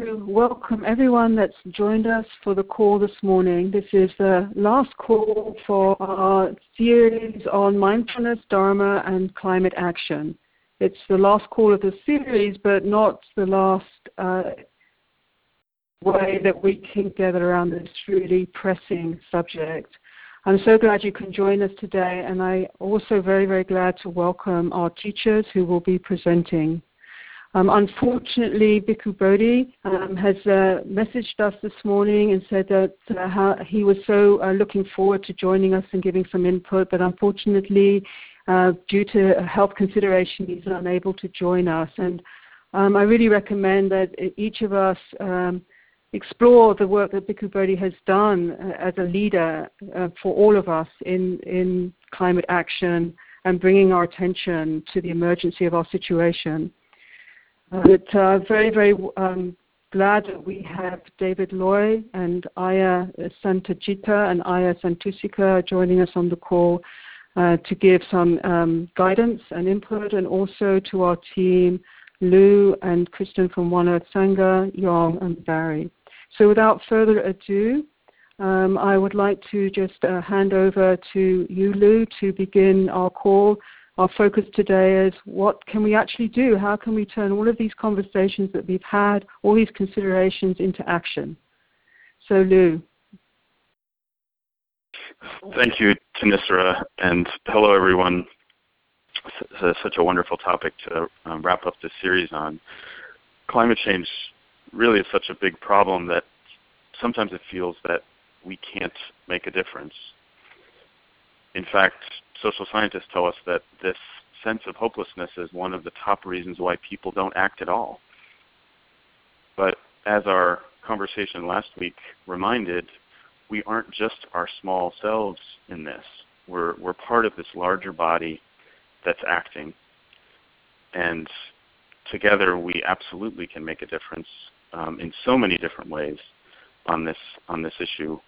to welcome everyone that's joined us for the call this morning. This is the last call for our series on mindfulness, Dharma, and climate action. It's the last call of the series, but not the last uh, way that we can gather around this really pressing subject. I'm so glad you can join us today, and I'm also very, very glad to welcome our teachers who will be presenting. Um, unfortunately, Bhikkhu Bodhi um, has uh, messaged us this morning and said that uh, he was so uh, looking forward to joining us and giving some input, but unfortunately, uh, due to health consideration, he's unable to join us. And um, I really recommend that each of us um, explore the work that Bhikkhu Bodhi has done uh, as a leader uh, for all of us in, in climate action and bringing our attention to the emergency of our situation. But uh, very, very um, glad that we have David Loy and Ayya Santacitta and Ayya Santussika joining us on the call uh, to give some um, guidance and input, and also to our team, Lou and Kristen from One Earth Sangha, Yong and Barry. So without further ado, um, I would like to just uh, hand over to you, Lou, to begin our call. Our focus today is what can we actually do? How can we turn all of these conversations that we've had, all these considerations into action? So, Lou. Thank you, Thanissara, and hello, everyone. such a wonderful topic to um, wrap up this series on. Climate change really is such a big problem that sometimes it feels that we can't make a difference. In fact, social scientists tell us that this sense of hopelessness is one of the top reasons why people don't act at all. But as our conversation last week reminded, we aren't just our small selves in this. We're, we're part of this larger body that's acting. And together we absolutely can make a difference um, in so many different ways on this on this issue.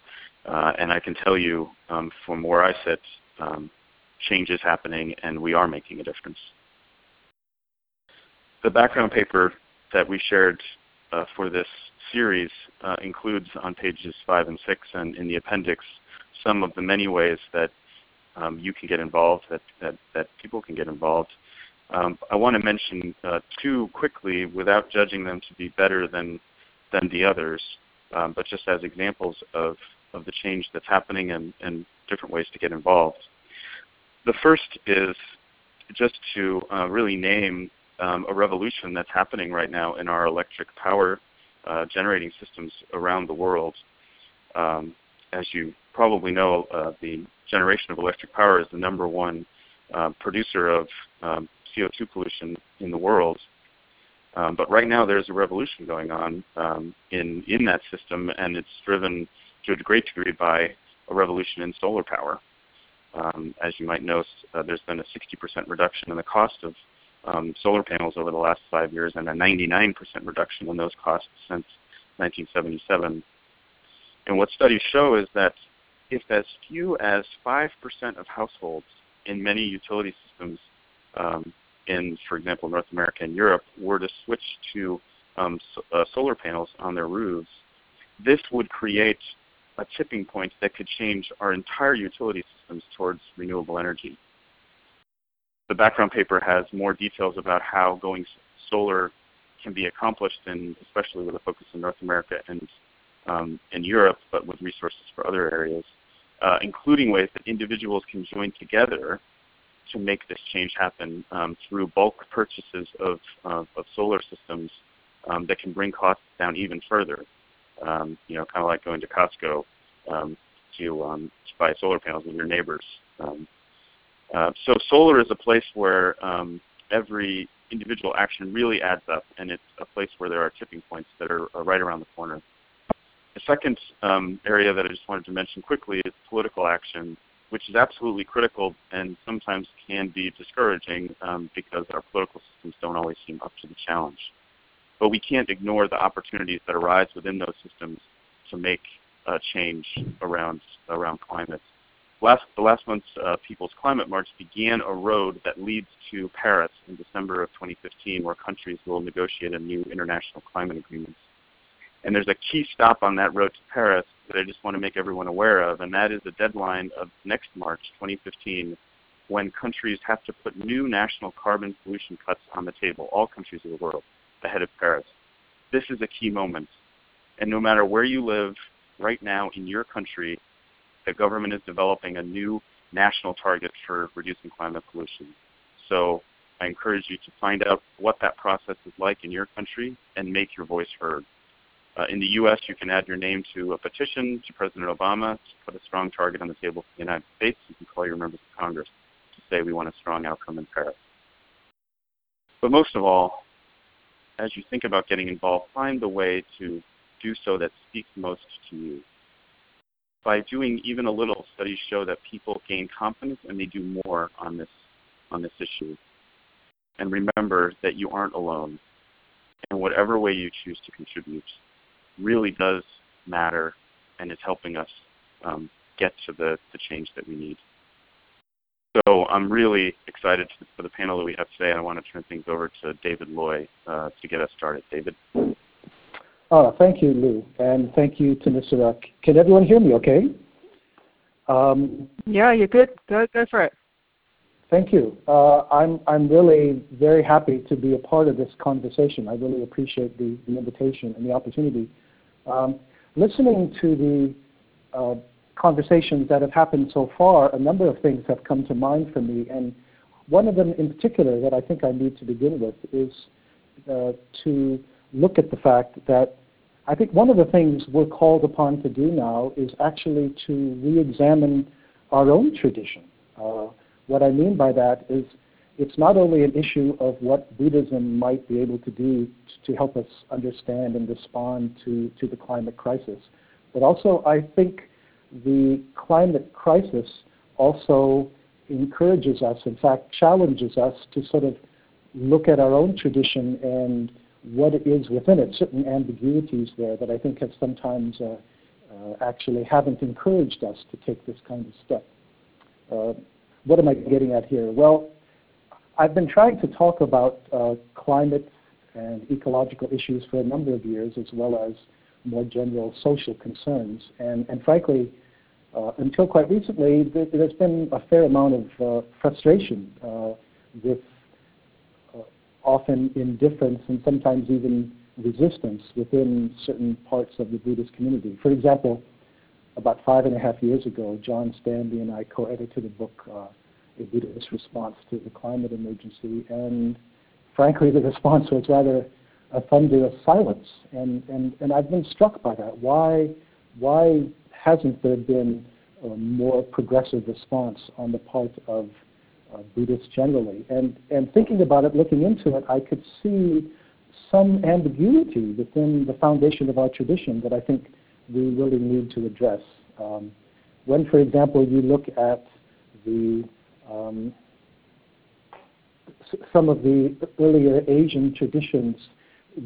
Uh, and I can tell you um, from where I sit, um, change is happening, and we are making a difference. The background paper that we shared uh, for this series uh, includes on pages five and six, and in the appendix, some of the many ways that um, you can get involved, that, that, that people can get involved. Um, I want to mention uh, two quickly without judging them to be better than, than the others, um, but just as examples of, of the change that's happening and, and different ways to get involved. The first is just to uh, really name um, a revolution that's happening right now in our electric power uh, generating systems around the world. Um, as you probably know, uh, the generation of electric power is the number one uh, producer of um, CO2 pollution in the world. Um, but right now there's a revolution going on um, in, in that system, and it's driven to a great degree by a revolution in solar power. Um, as you might know, uh, there's been a 60% reduction in the cost of um, solar panels over the last five years and a 99% reduction in those costs since 1977. And what studies show is that if as few as 5% of households in many utility systems um, in, for example, North America and Europe, were to switch to um, so, uh, solar panels on their roofs, this would create a tipping point that could change our entire utility systems towards renewable energy. The background paper has more details about how going solar can be accomplished, and especially with a focus in North America and um, in Europe, but with resources for other areas, uh, including ways that individuals can join together to make this change happen um, through bulk purchases of, of solar systems um, that can bring costs down even further. Um, you know, kind of like going to Costco um, to, um, to buy solar panels with your neighbors. Um, uh, so solar is a place where every individual action really adds up, and it's a place where there are tipping points that are, are right around the corner. The second um, area that I just wanted to mention quickly is political action which is absolutely critical and sometimes can be discouraging um, because our political systems don't always seem up to the challenge. But we can't ignore the opportunities that arise within those systems to make uh, change around around climate. Last, last month's uh, People's Climate March began a road that leads to Paris in December of 2015, where countries will negotiate a new international climate agreement. And there's a key stop on that road to Paris that I just want to make everyone aware of, and that is the deadline of next March 2015 when countries have to put new national carbon pollution cuts on the table, all countries of the world, ahead of Paris. This is a key moment. And no matter where you live right now in your country, the government is developing a new national target for reducing climate pollution. So I encourage you to find out what that process is like in your country and make your voice heard. Uh, in the U.S., you can add your name to a petition to President Obama to put a strong target on the table for the United States. You can call your members of Congress to say we want a strong outcome in Paris. But most of all, as you think about getting involved, find the way to do so that speaks most to you. By doing even a little, studies show that people gain confidence and they do more on this on this issue. And remember that you aren't alone. And whatever way you choose to contribute really does matter and is helping us um, get to the, the change that we need. So I'm really excited for the panel that we have today. I want to turn things over to David Loy uh, to get us started. David. Oh, thank you, Lou, and thank you to Mr. Can everyone hear me okay? Um, yeah, you're good. Go, go for it. Thank you. Uh, I'm, I'm really very happy to be a part of this conversation. I really appreciate the, the invitation and the opportunity. Um, listening to the uh, conversations that have happened so far, a number of things have come to mind for me. And one of them in particular that I think I need to begin with is uh, to look at the fact that I think one of the things we're called upon to do now is actually to re-examine our own tradition. Uh, what I mean by that is it's not only an issue of what Buddhism might be able to do to help us understand and respond to, to the climate crisis, but also I think the climate crisis also encourages us, in fact, challenges us to sort of look at our own tradition and what it is within it, certain ambiguities there that I think have sometimes uh, uh, actually haven't encouraged us to take this kind of step. Uh, what am I getting at here? Well, I've been trying to talk about uh, climate and ecological issues for a number of years, as well as more general social concerns. And, and frankly, uh, until quite recently, th- there's been a fair amount of uh, frustration with often indifference and sometimes even resistance within certain parts of the Buddhist community. For example, about five and a half years ago, John Stanley and I co-edited a book, uh, A Buddhist Response to the Climate Emergency, and frankly, the response was rather a thunder of silence. And, and, and I've been struck by that. Why, why hasn't there been a more progressive response on the part of Buddhists generally? And, and thinking about it, looking into it, I could see some ambiguity within the foundation of our tradition that I think we really need to address. Um, when, for example, you look at the um, some of the earlier Asian traditions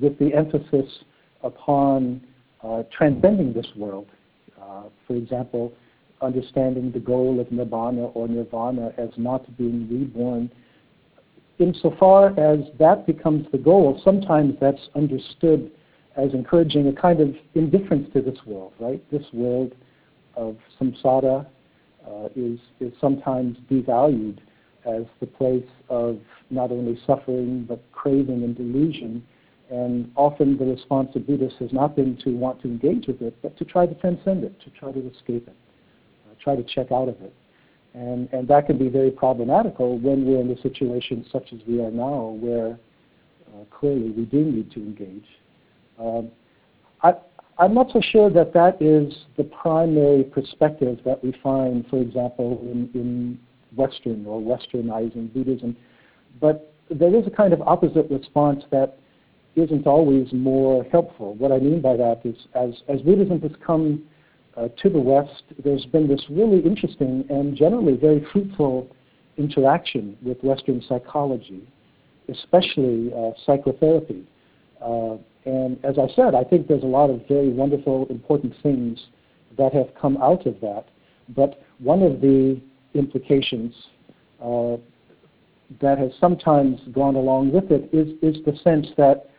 with the emphasis upon uh, transcending this world, uh, for example, understanding the goal of nibbana or nirvana as not being reborn. Insofar as that becomes the goal, sometimes that's understood as encouraging a kind of indifference to this world, right? This world of samsara uh, is, is sometimes devalued as the place of not only suffering but craving and delusion and often the response of Buddhists has not been to want to engage with it, but to try to transcend it, to try to escape it, try to check out of it. And, and that can be very problematical when we're in a situation such as we are now, where uh, clearly we do need to engage. Um, I, I'm not so sure that that is the primary perspective that we find, for example, in, in Western or Westernizing Buddhism, but there is a kind of opposite response that isn't always more helpful. What I mean by that is, as, as Buddhism has come to the West, there's been this really interesting and generally very fruitful interaction with Western psychology, especially uh, psychotherapy. Uh, and as I said, I think there's a lot of very wonderful, important things that have come out of that. But one of the implications uh, that has sometimes gone along with it is, is the sense that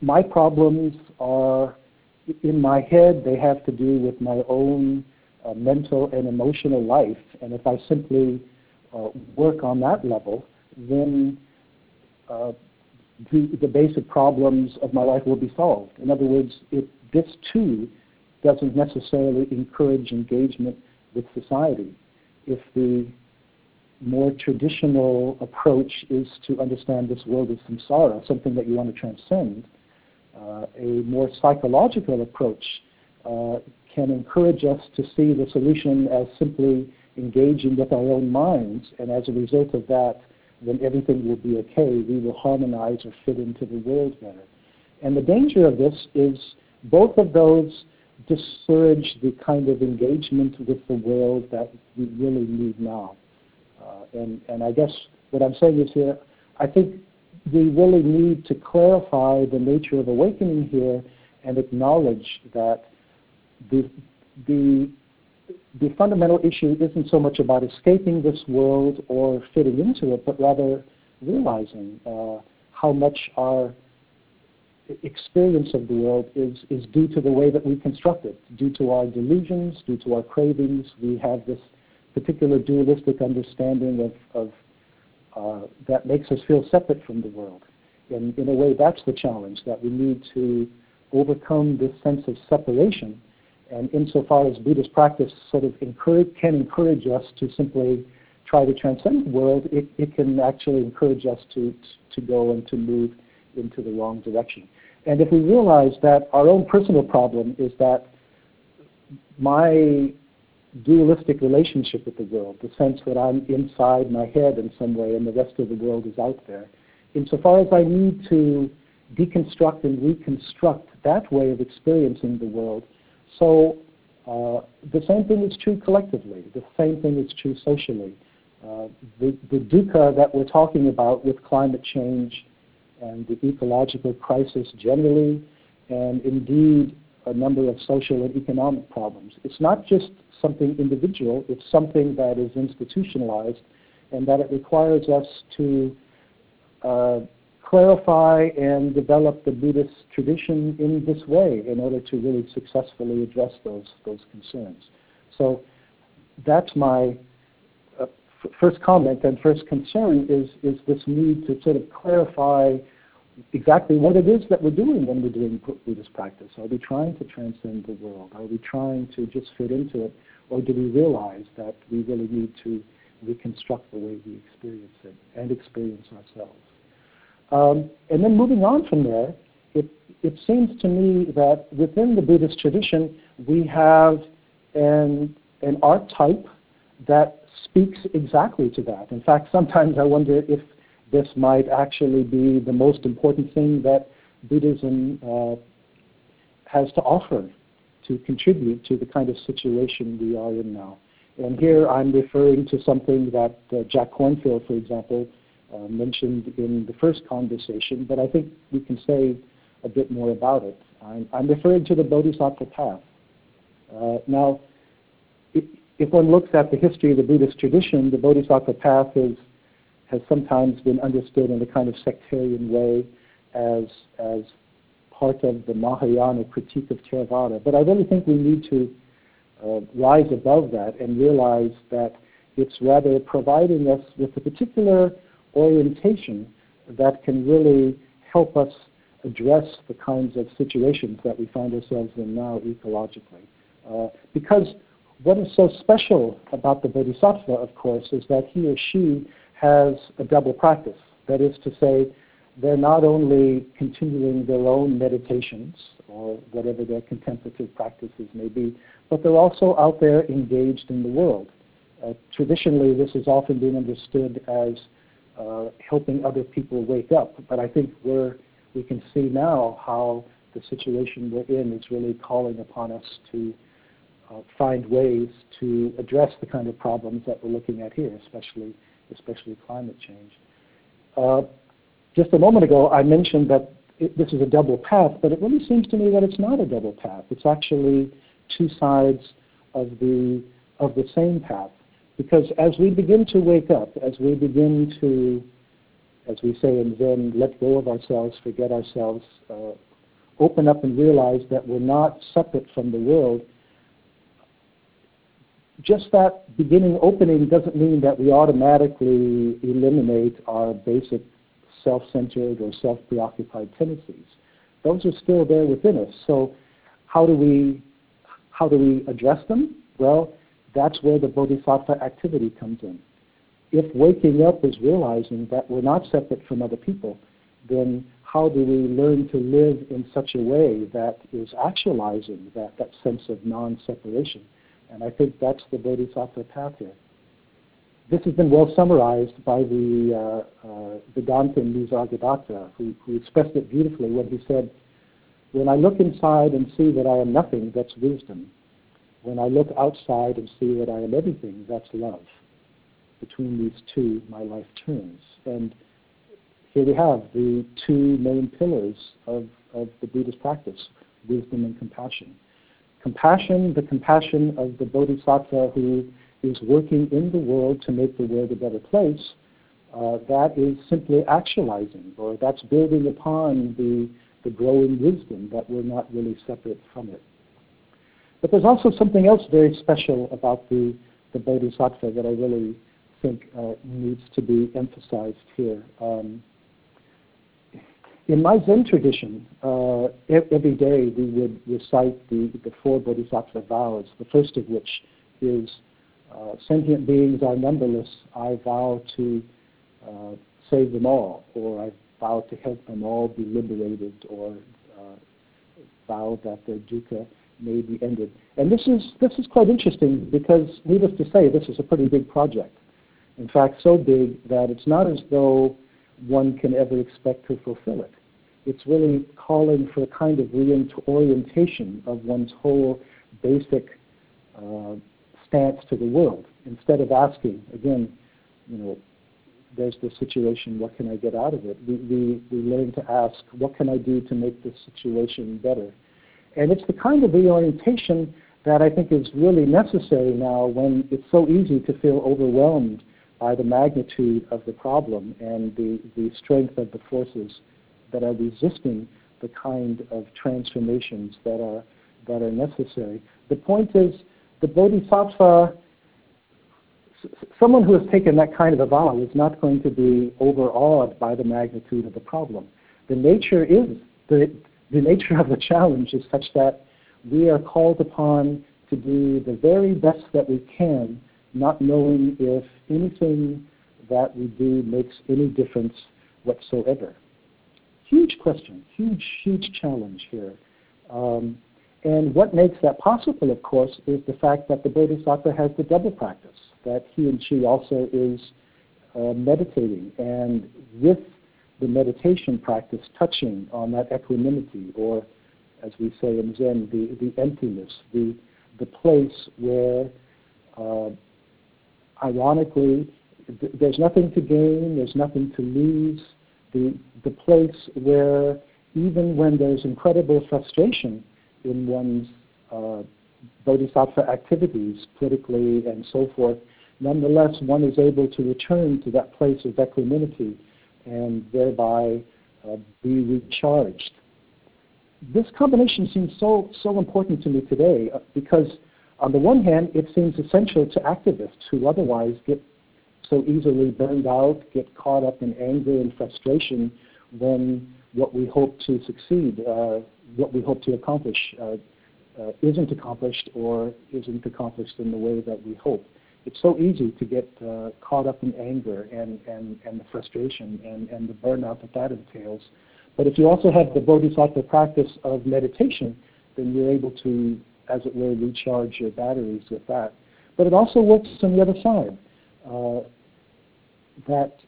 my problems are in my head, they have to do with my own uh, mental and emotional life. And if I simply uh, work on that level, then uh, the, the basic problems of my life will be solved. In other words, it, this too doesn't necessarily encourage engagement with society. If the more traditional approach is to understand this world as samsara, something that you want to transcend, a more psychological approach uh, can encourage us to see the solution as simply engaging with our own minds, and as a result of that, then everything will be okay. We will harmonize or fit into the world better. And the danger of this is both of those discourage the kind of engagement with the world that we really need now. Uh, and, and I guess what I'm saying is here, I think we really need to clarify the nature of awakening here and acknowledge that the, the, the fundamental issue isn't so much about escaping this world or fitting into it, but rather realizing uh, how much our experience of the world is, is due to the way that we construct it, due to our delusions, due to our cravings. We have this particular dualistic understanding of, of uh, that makes us feel separate from the world. And in a way, that's the challenge, that we need to overcome this sense of separation. And insofar as Buddhist practice sort of encourage, can encourage us to simply try to transcend the world, it, it can actually encourage us to, to go and to move into the wrong direction. And if we realize that our own personal problem is that my dualistic relationship with the world, the sense that I'm inside my head in some way and the rest of the world is out there, insofar as I need to deconstruct and reconstruct that way of experiencing the world, so uh, the same thing is true collectively. The same thing is true socially. Uh, the, the dukkha that we're talking about with climate change and the ecological crisis generally, and indeed a number of social and economic problems. It's not just something individual, it's something that is institutionalized, and that it requires us to uh, clarify and develop the Buddhist tradition in this way in order to really successfully address those, those concerns. So that's my first comment and first concern is, is this need to sort of clarify exactly what it is that we're doing when we're doing Buddhist practice. Are we trying to transcend the world? Are we trying to just fit into it? Or do we realize that we really need to reconstruct the way we experience it and experience ourselves? Um, and then moving on from there, it, it seems to me that within the Buddhist tradition, we have an, an archetype that speaks exactly to that. In fact, sometimes I wonder if this might actually be the most important thing that Buddhism uh, has to offer to contribute to the kind of situation we are in now. And here I'm referring to something that uh, Jack Kornfield, for example, uh, mentioned in the first conversation, but I think we can say a bit more about it. I'm, I'm referring to the Bodhisattva path. Uh, now, if one looks at the history of the Buddhist tradition, the Bodhisattva path is, has sometimes been understood in a kind of sectarian way as, as part of the Mahayana critique of Theravada. But I really think we need to uh, rise above that and realize that it's rather providing us with a particular orientation that can really help us address the kinds of situations that we find ourselves in now ecologically. Uh, because what is so special about the bodhisattva, of course, is that he or she has a double practice. That is to say, they're not only continuing their own meditations or whatever their contemplative practices may be, but they're also out there engaged in the world. Uh, traditionally, this has often been understood as uh, helping other people wake up, but I think we're, we can see now how the situation we're in is really calling upon us to uh, find ways to address the kind of problems that we're looking at here, especially especially climate change. Uh, just a moment ago, I mentioned that it, this is a double path, but it really seems to me that it's not a double path. It's actually two sides of the of the same path. Because as we begin to wake up, as we begin to, as we say in Zen, let go of ourselves, forget ourselves, uh, open up and realize that we're not separate from the world, just that beginning opening doesn't mean that we automatically eliminate our basic self-centered or self-preoccupied tendencies. Those are still there within us. So how do we how do we address them? Well, that's where the bodhisattva activity comes in. If waking up is realizing that we're not separate from other people, then how do we learn to live in such a way that is actualizing that, that sense of non-separation? And I think that's the bodhisattva path here. This has been well summarized by the uh, uh, Vedanta Nisargadatta, who, who expressed it beautifully when he said, when I look inside and see that I am nothing, that's wisdom. When I look outside and see that I am everything, that's love. Between these two, my life turns. And here we have the two main pillars of, of the Buddhist practice wisdom and compassion. Compassion, the compassion of the bodhisattva who is working in the world to make the world a better place, uh, that is simply actualizing, or that's building upon the the growing wisdom that we're not really separate from it. But there's also something else very special about the, the Bodhisattva that I really think uh, needs to be emphasized here. Um, in my Zen tradition, uh, every day we would recite the, the four Bodhisattva vows, the first of which is uh, sentient beings are numberless, I vow to uh, save them all, or I vow to help them all be liberated or uh, vow that their dukkha may be ended. And this is, this is quite interesting because, needless to say, this is a pretty big project. In fact, so big that it's not as though one can ever expect to fulfill it. It's really calling for a kind of reorientation of one's whole basic uh, stance to the world. Instead of asking, again, you know, there's the situation, what can I get out of it? We, we, we learn to ask, what can I do to make this situation better? And it's the kind of reorientation that I think is really necessary now when it's so easy to feel overwhelmed by the magnitude of the problem and the, the strength of the forces that are resisting the kind of transformations that are, that are necessary. The point is, the Bodhisattva someone who has taken that kind of a vow is not going to be overawed by the magnitude of the problem. The nature is the, the nature of the challenge is such that we are called upon to do the very best that we can, not knowing if anything that we do makes any difference whatsoever. Huge question, huge, huge challenge here. Um, and what makes that possible, of course, is the fact that the Bodhisattva has the double practice that he and she also is uh, meditating and with the meditation practice touching on that equanimity or as we say in Zen, the, the emptiness, the, the place where uh, ironically th- there's nothing to gain, there's nothing to lose, the, the place where even when there's incredible frustration in one's uh, bodhisattva activities, politically and so forth, nonetheless one is able to return to that place of equanimity and thereby uh, be recharged. This combination seems so, so important to me today uh, because on the one hand it seems essential to activists who otherwise get so easily burned out, get caught up in anger and frustration when what we hope to succeed, uh, what we hope to accomplish uh, uh, isn't accomplished or isn't accomplished in the way that we hope it's so easy to get uh, caught up in anger and, and, and the frustration and, and the burnout that that entails. But if you also have the bodhisattva practice of meditation, then you're able to, as it were, recharge your batteries with that. But it also works on the other side. Uh, that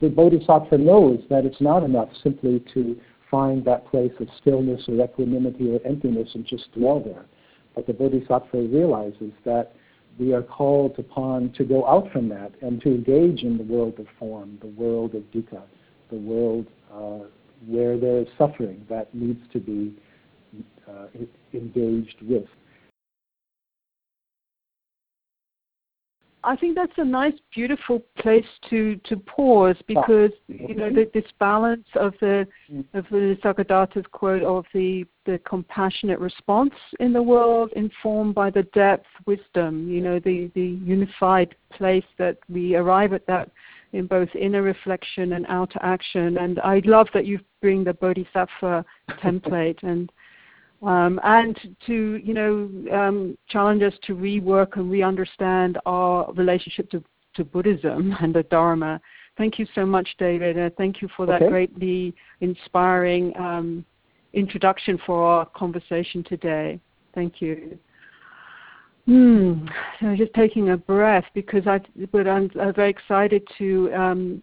the bodhisattva knows that it's not enough simply to find that place of stillness or equanimity or emptiness and just dwell there. But the bodhisattva realizes that we are called upon to go out from that and to engage in the world of form, the world of dukkha, the world uh, where there is suffering that needs to be engaged with. I think that's a nice, beautiful place to, to pause because you know the, this balance of the mm. of the Nisargadatta's quote of the the compassionate response in the world, informed by the depth wisdom. You know the the unified place that we arrive at that in both inner reflection and outer action. And I love that you bring the Bodhisattva template and um, and to you know um, challenge us to rework and re-understand our relationship to, to Buddhism and the Dharma. Thank you so much, David. Uh, thank you for that okay. greatly inspiring um, introduction for our conversation today. Thank you. Hmm. So just taking a breath because I, but I'm, I'm very excited to um,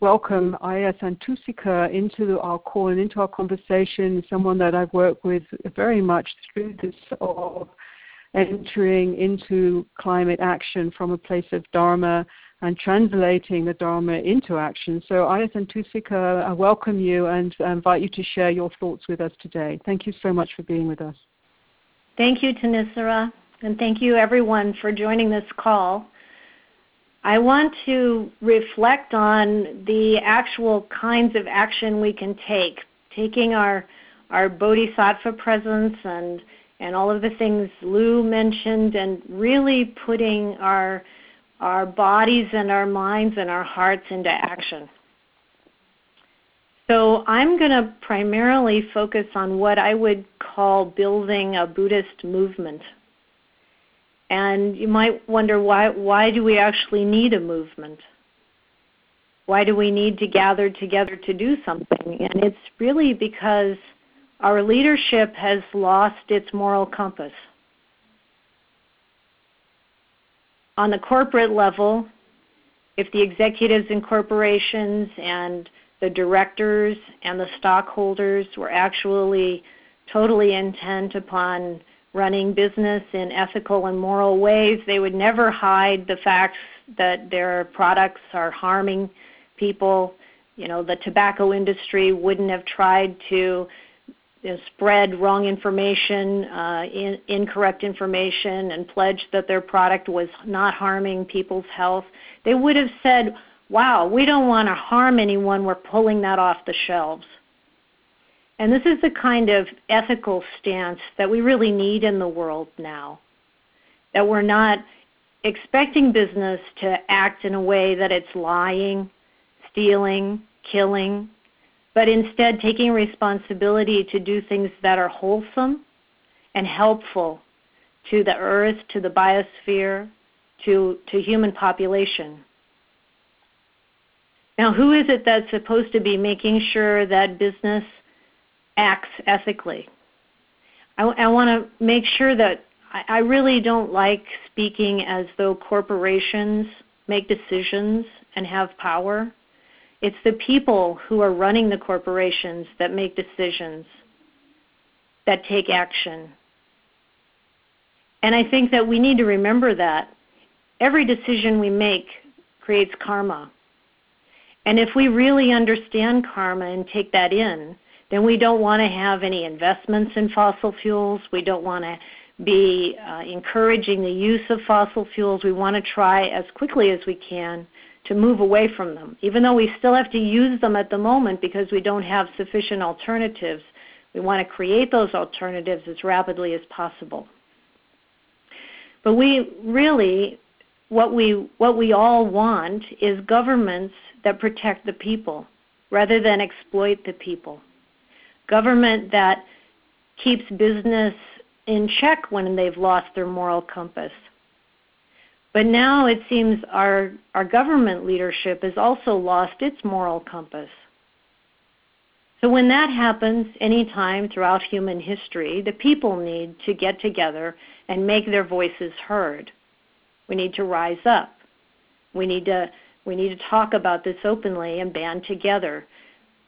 welcome Ayya Santussika into our call and into our conversation, someone that I've worked with very much through this of entering into climate action from a place of Dharma and translating the Dharma into action. So Ayya Santussika, I welcome you and invite you to share your thoughts with us today. Thank you so much for being with us. Thank you, Thanissara, and thank you everyone for joining this call. I want to reflect on the actual kinds of action we can take, taking our our bodhisattva presence and and all of the things Lou mentioned, and really putting our our bodies and our minds and our hearts into action. So I'm going to primarily focus on what I would call building a Buddhist movement and you might wonder why why do we actually need a movement? Why do we need to gather together to do something? And it's really because our leadership has lost its moral compass. On the corporate level, if the executives in corporations and the directors and the stockholders were actually totally intent upon running business in ethical and moral ways. They would never hide the facts that their products are harming people. You know, the tobacco industry wouldn't have tried to you know, spread wrong information, uh, in, incorrect information, and pledge that their product was not harming people's health. They would have said, wow, we don't want to harm anyone, we're pulling that off the shelves. And this is the kind of ethical stance that we really need in the world now. That we're not expecting business to act in a way that it's lying, stealing, killing, but instead taking responsibility to do things that are wholesome and helpful to the earth, to the biosphere, to, to human population. Now, who is it that's supposed to be making sure that business acts ethically. I, I want to make sure that I, I really don't like speaking as though corporations make decisions and have power. It's the people who are running the corporations that make decisions, that take action. And I think that we need to remember that every decision we make creates karma. And if we really understand karma and take that in, then we don't want to have any investments in fossil fuels. We don't want to be uh, encouraging the use of fossil fuels. We want to try as quickly as we can to move away from them, even though we still have to use them at the moment because we don't have sufficient alternatives. We want to create those alternatives as rapidly as possible. But we really, what we, what we all want is governments that protect the people rather than exploit the people government that keeps business in check when they've lost their moral compass. But now it seems our, our government leadership has also lost its moral compass. So when that happens anytime throughout human history, the people need to get together and make their voices heard. We need to rise up. We need to we need to talk about this openly and band together.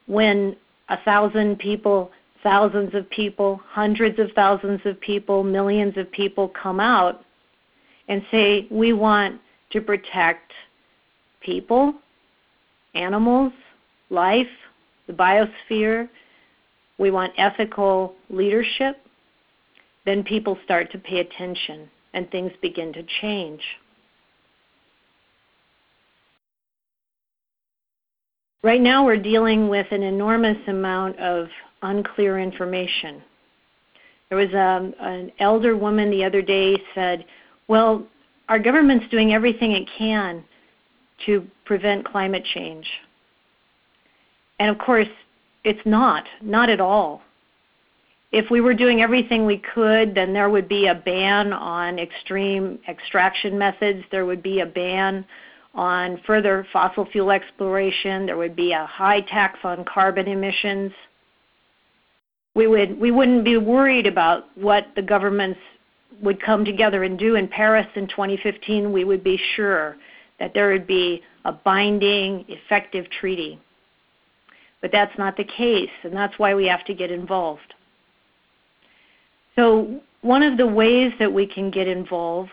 When a thousand people, thousands of people, hundreds of thousands of people, millions of people come out and say, we want to protect people, animals, life, the biosphere, we want ethical leadership, then people start to pay attention and things begin to change. Right now, we're dealing with an enormous amount of unclear information. There was a, um, an elder woman the other day said, "Well, our government's doing everything it can to prevent climate change." And of course, it's not, not at all. If we were doing everything we could, then there would be a ban on extreme extraction methods. There would be a ban on further fossil fuel exploration. There would be a high tax on carbon emissions. We would we wouldn't be worried about what the governments would come together and do in Paris in 2015. We would be sure that there would be a binding, effective treaty. But that's not the case, and that's why we have to get involved. So one of the ways that we can get involved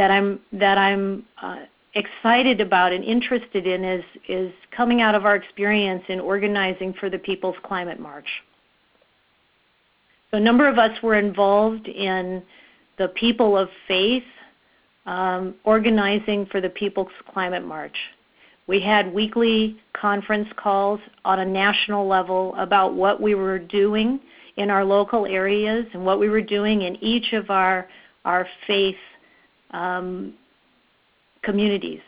that I'm that I'm uh, excited about and interested in is is coming out of our experience in organizing for the People's Climate March. So a number of us were involved in the People of Faith um, organizing for the People's Climate March. We had weekly conference calls on a national level about what we were doing in our local areas and what we were doing in each of our our faith um, communities.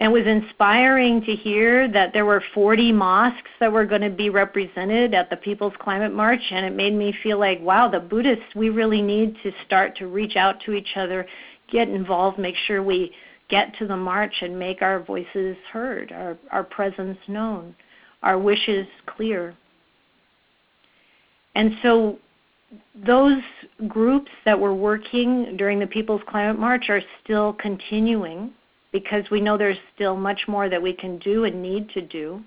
And it was inspiring to hear that there were 40 mosques that were going to be represented at the People's Climate March, and it made me feel like, wow, the Buddhists, we really need to start to reach out to each other, get involved, make sure we get to the march and make our voices heard, our, our presence known, our wishes clear. And so those groups that were working during the People's Climate March are still continuing because we know there's still much more that we can do and need to do.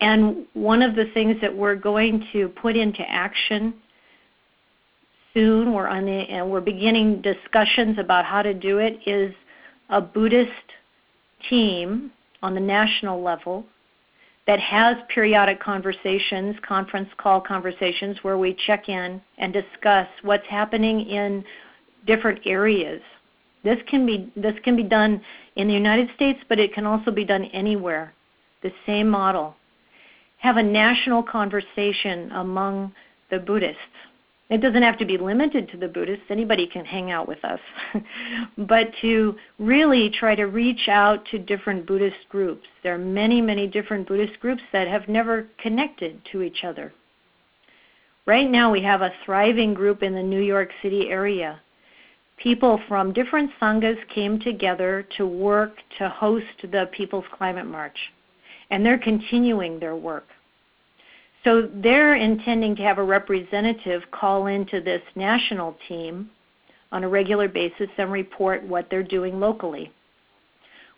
And one of the things that we're going to put into action soon, we're on the, and we're beginning discussions about how to do it, is a Buddhist team on the national level that has periodic conversations, conference call conversations, where we check in and discuss what's happening in different areas. This can be this can be done in the United States, but it can also be done anywhere. The same model. Have a national conversation among the Buddhists it doesn't have to be limited to the Buddhists. Anybody can hang out with us. but to really try to reach out to different Buddhist groups. There are many, many different Buddhist groups that have never connected to each other. Right now, we have a thriving group in the New York City area. People from different sanghas came together to work to host the People's Climate March. And they're continuing their work. So they're intending to have a representative call into this national team on a regular basis and report what they're doing locally.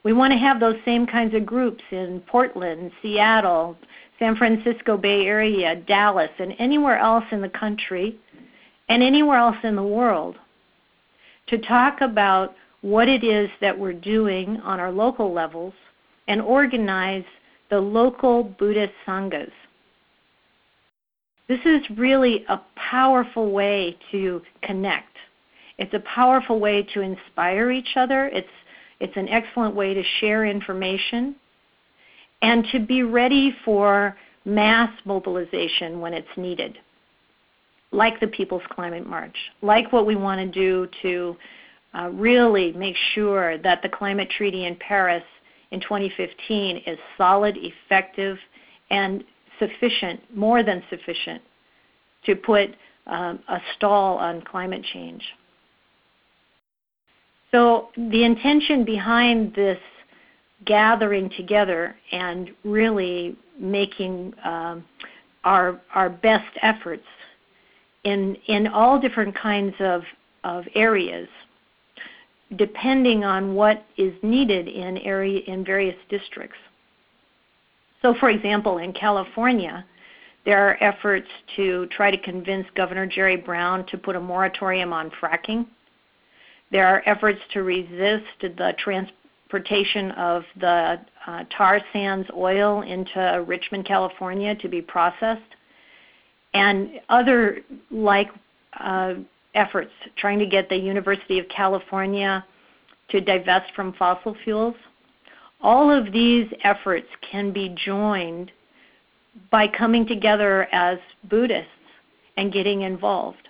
We want to have those same kinds of groups in Portland, Seattle, San Francisco Bay Area, Dallas, and anywhere else in the country and anywhere else in the world to talk about what it is that we're doing on our local levels and organize the local Buddhist sanghas. This is really a powerful way to connect. It's a powerful way to inspire each other. It's it's an excellent way to share information and to be ready for mass mobilization when it's needed. Like the People's Climate March, like what we want to do to uh, really make sure that the climate treaty in Paris in 2015 is solid, effective, and sufficient, more than sufficient, to put um, a stall on climate change. So the intention behind this gathering together and really making um, our our best efforts in in all different kinds of of areas, depending on what is needed in area in various districts. So, for example, in California, there are efforts to try to convince Governor Jerry Brown to put a moratorium on fracking. There are efforts to resist the transportation of the uh, tar sands oil into Richmond, California to be processed, and other like uh, efforts trying to get the University of California to divest from fossil fuels all of these efforts can be joined by coming together as Buddhists and getting involved.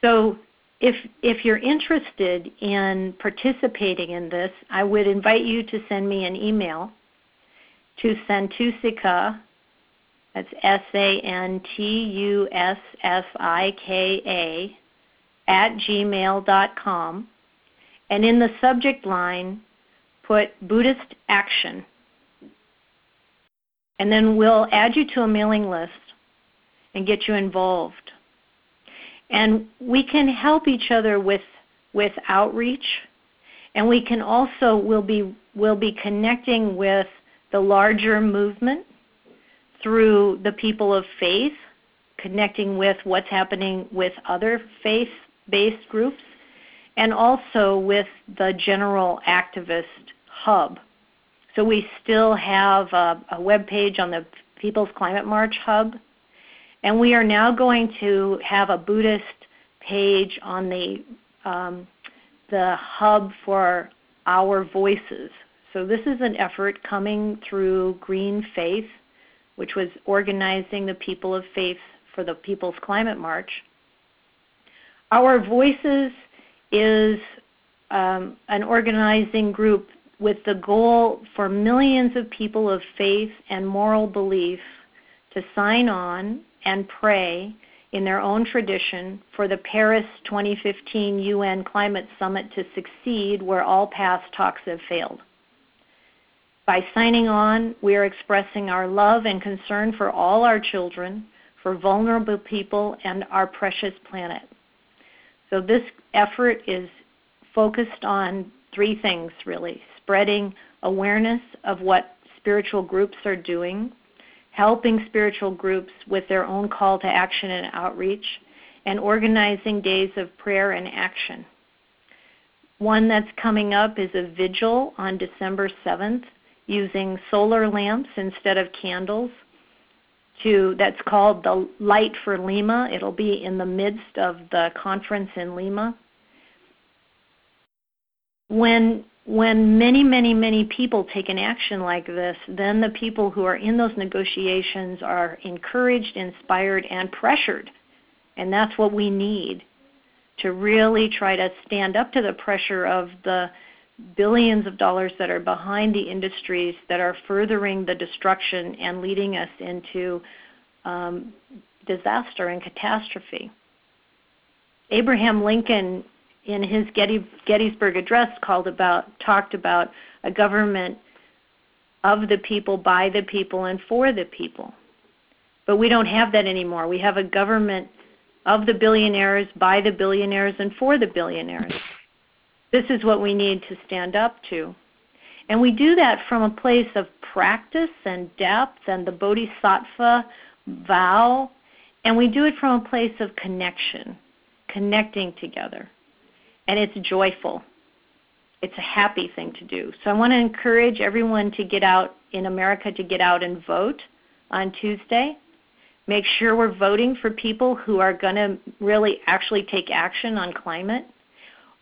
So if if you're interested in participating in this, I would invite you to send me an email to Santussika. that's S A N T U S S I K A, at gmail.com. And in the subject line, put Buddhist action. And then we'll add you to a mailing list and get you involved. And we can help each other with with outreach and we can also we'll be we'll be connecting with the larger movement through the people of faith, connecting with what's happening with other faith based groups, and also with the general activist hub. So we still have a, a web page on the People's Climate March hub, and we are now going to have a Buddhist page on the um, the hub for our voices. So this is an effort coming through Green Faith, which was organizing the people of faith for the People's Climate March. Our Voices is um, an organizing group with the goal for millions of people of faith and moral belief to sign on and pray in their own tradition for the Paris 2015 UN Climate Summit to succeed where all past talks have failed. By signing on, we are expressing our love and concern for all our children, for vulnerable people, and our precious planet. So, this effort is focused on three things really spreading awareness of what spiritual groups are doing, helping spiritual groups with their own call to action and outreach, and organizing days of prayer and action. One that's coming up is a vigil on December 7th using solar lamps instead of candles to that's called the light for Lima. It'll be in the midst of the conference in Lima. When when many, many, many people take an action like this, then the people who are in those negotiations are encouraged, inspired, and pressured. And that's what we need to really try to stand up to the pressure of the billions of dollars that are behind the industries that are furthering the destruction and leading us into um, disaster and catastrophe. Abraham Lincoln in his Gettysburg Address called about talked about a government of the people, by the people, and for the people. But we don't have that anymore. We have a government of the billionaires, by the billionaires, and for the billionaires. This is what we need to stand up to. And we do that from a place of practice and depth and the bodhisattva vow, and we do it from a place of connection, connecting together and it's joyful. It's a happy thing to do. So I want to encourage everyone to get out in America to get out and vote on Tuesday. Make sure we're voting for people who are going to really actually take action on climate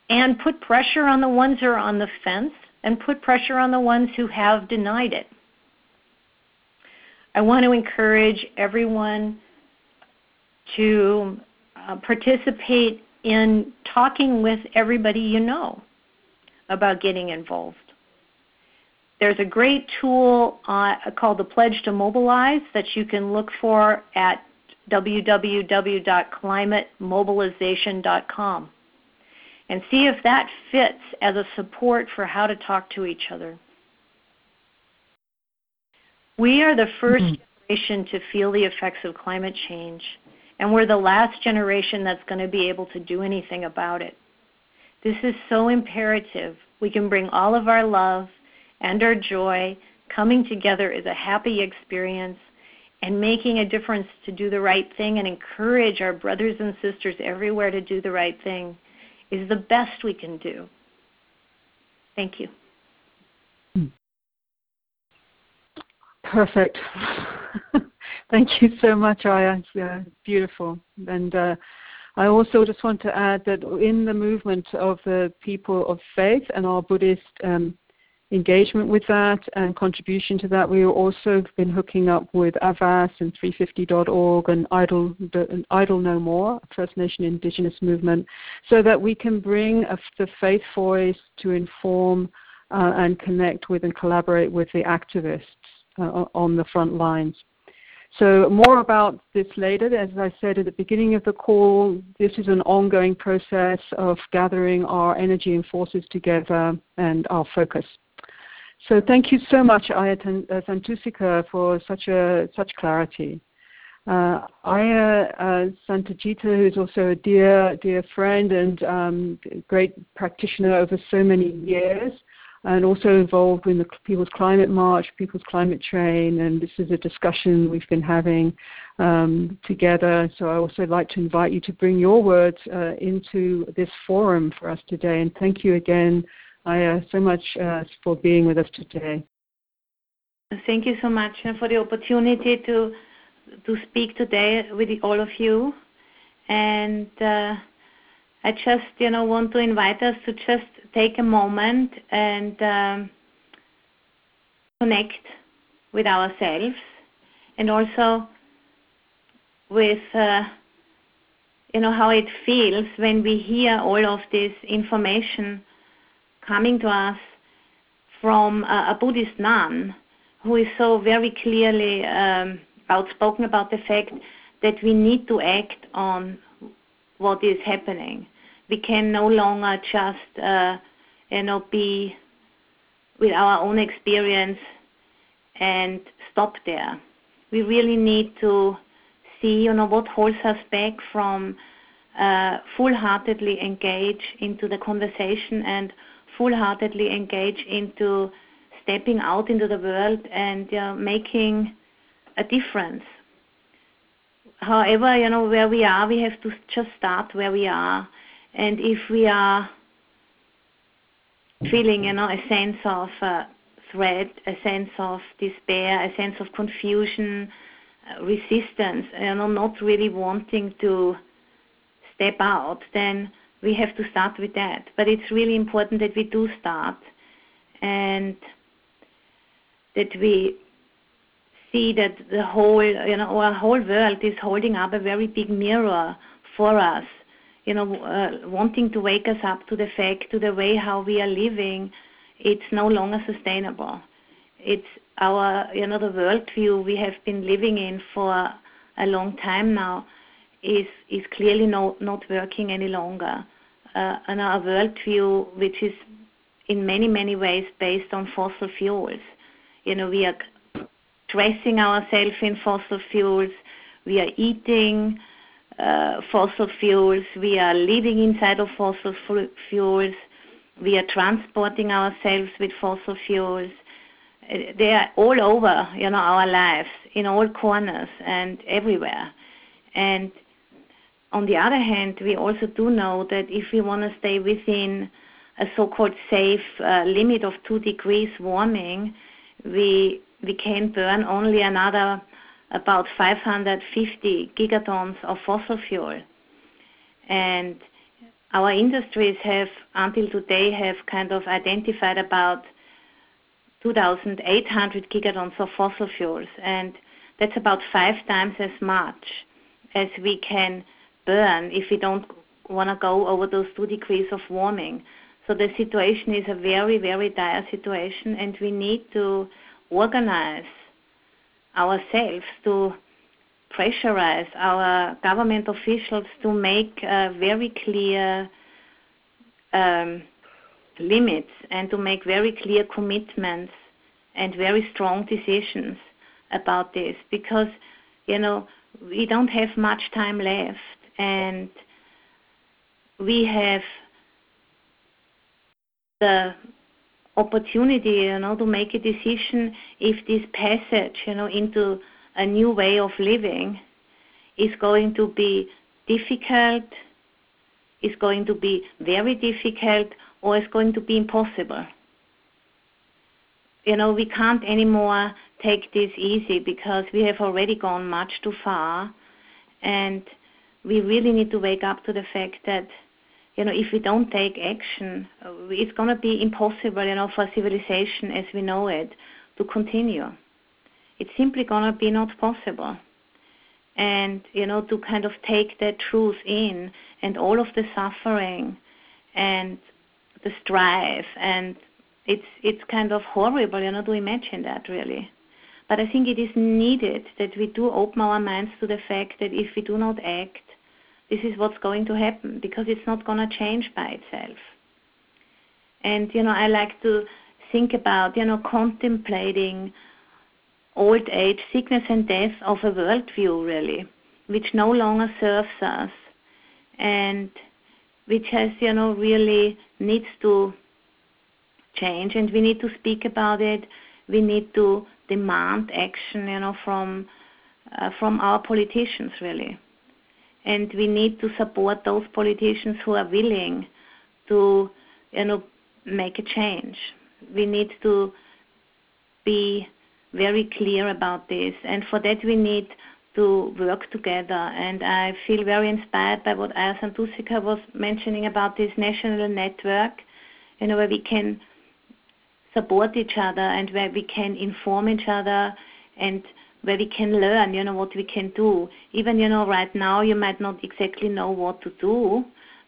and put pressure on the ones who are on the fence and put pressure on the ones who have denied it. I want to encourage everyone to uh, participate in talking with everybody you know about getting involved. There's a great tool uh, called the Pledge to Mobilize that you can look for at www.climatemobilization.com and see if that fits as a support for how to talk to each other. We are the 1st mm-hmm. generation to feel the effects of climate change and we're the last generation that's going to be able to do anything about it. This is so imperative. We can bring all of our love and our joy coming together is a happy experience and making a difference to do the right thing and encourage our brothers and sisters everywhere to do the right thing is the best we can do. Thank you. Hmm. Perfect. Thank you so much, Ayya. Yeah, beautiful. And uh, I also just want to add that in the movement of the people of faith and our Buddhist um, engagement with that and contribution to that. We've also been hooking up with Avaaz and 350.org and Idle, Idle No More, First Nation Indigenous movement, so that we can bring a, the faith voice to inform uh, and connect with and collaborate with the activists uh, on the front lines. So more about this later. As I said at the beginning of the call, this is an ongoing process of gathering our energy and forces together and our focus. So thank you so much, Ayat uh, Santussika, for such a such clarity. Uh, Ayya uh, Santacitta, who's also a dear dear friend and um, great practitioner over so many years, and also involved in the People's Climate March, People's Climate Train, and this is a discussion we've been having um, together. So I also like to invite you to bring your words uh, into this forum for us today. And thank you again, Ayya, so much uh, for being with us today. Thank you so much for the opportunity to to speak today with all of you. And uh, I just, you know, want to invite us to just take a moment and um, connect with ourselves and also with uh, you know how it feels when we hear all of this information coming to us from a, a Buddhist nun who is so very clearly um, outspoken about the fact that we need to act on what is happening we can no longer just uh, you know be with our own experience and stop there. We really need to see you know what holds us back from uh, full-heartedly engage into the conversation and full-heartedly engage into stepping out into the world and making a difference. However, you know where we are, we have to just start where we are and if we are feeling, you know, a sense of uh, threat, a sense of despair, a sense of confusion, uh, resistance, you know, not really wanting to step out, then we have to start with that. But it's really important that we do start and that we see that the whole, you know, our whole world is holding up a very big mirror for us you know, uh, wanting to wake us up to the fact, to the way how we are living, it's no longer sustainable. It's our, you know, the worldview we have been living in for a long time now is is clearly no, not working any longer. Uh, and our worldview, which is in many many ways based on fossil fuels, you know, we are dressing ourselves in fossil fuels, we are eating uh, fossil fuels. We are living inside of fossil fuels. We are transporting ourselves with fossil fuels. Uh, they are all over, you know, our lives in all corners and everywhere. And on the other hand, we also do know that if we want to stay within a so-called safe uh, limit of two degrees warming, we we can burn only another about 550 gigatons of fossil fuel. And our industries have, until today, have kind of identified about 2,800 gigatons of fossil fuels, and that's about five times as much as we can burn if we don't want to go over those two degrees of warming. So the situation is a very, very dire situation, and we need to organize ourselves to pressurize our government officials to make uh, very clear um, limits and to make very clear commitments and very strong decisions about this because you know we don't have much time left and we have the opportunity, you know, to make a decision if this passage, you know, into a new way of living is going to be difficult, is going to be very difficult, or is going to be impossible. You know, we can't anymore take this easy because we have already gone much too far, and we really need to wake up to the fact that, you know, if we don't take action, uh, it's going to be impossible, you know, for civilization as we know it to continue. It's simply going to be not possible. And, you know, to kind of take that truth in and all of the suffering and the strife and it's it's kind of horrible, you know, to imagine that really. But I think it is needed that we do open our minds to the fact that if we do not act, this is what's going to happen because it's not going to change by itself. And you know, I like to think about you know contemplating old age, sickness and death of a worldview really, which no longer serves us, and which has you know really needs to change, and we need to speak about it. We need to demand action, you know, from uh, from our politicians really and we need to support those politicians who are willing to you know make a change. We need to be very clear about this and for that we need to work together. And I feel very inspired by what Ayya Tusika was mentioning about this national network you know where we can support each other and where we can inform each other and where we can learn, you know, what we can do. Even, you know, right now you might not exactly know what to do,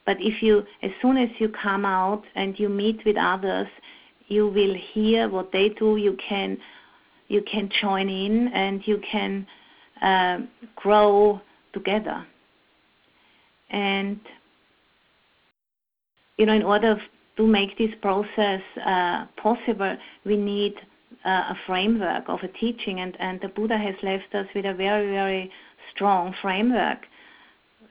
but if you, as soon as you come out and you meet with others, you will hear what they do. You can, you can join in and you can uh, grow together. And you know, in order to make this process uh, possible, we need a framework of a teaching, and, and the Buddha has left us with a very, very strong framework,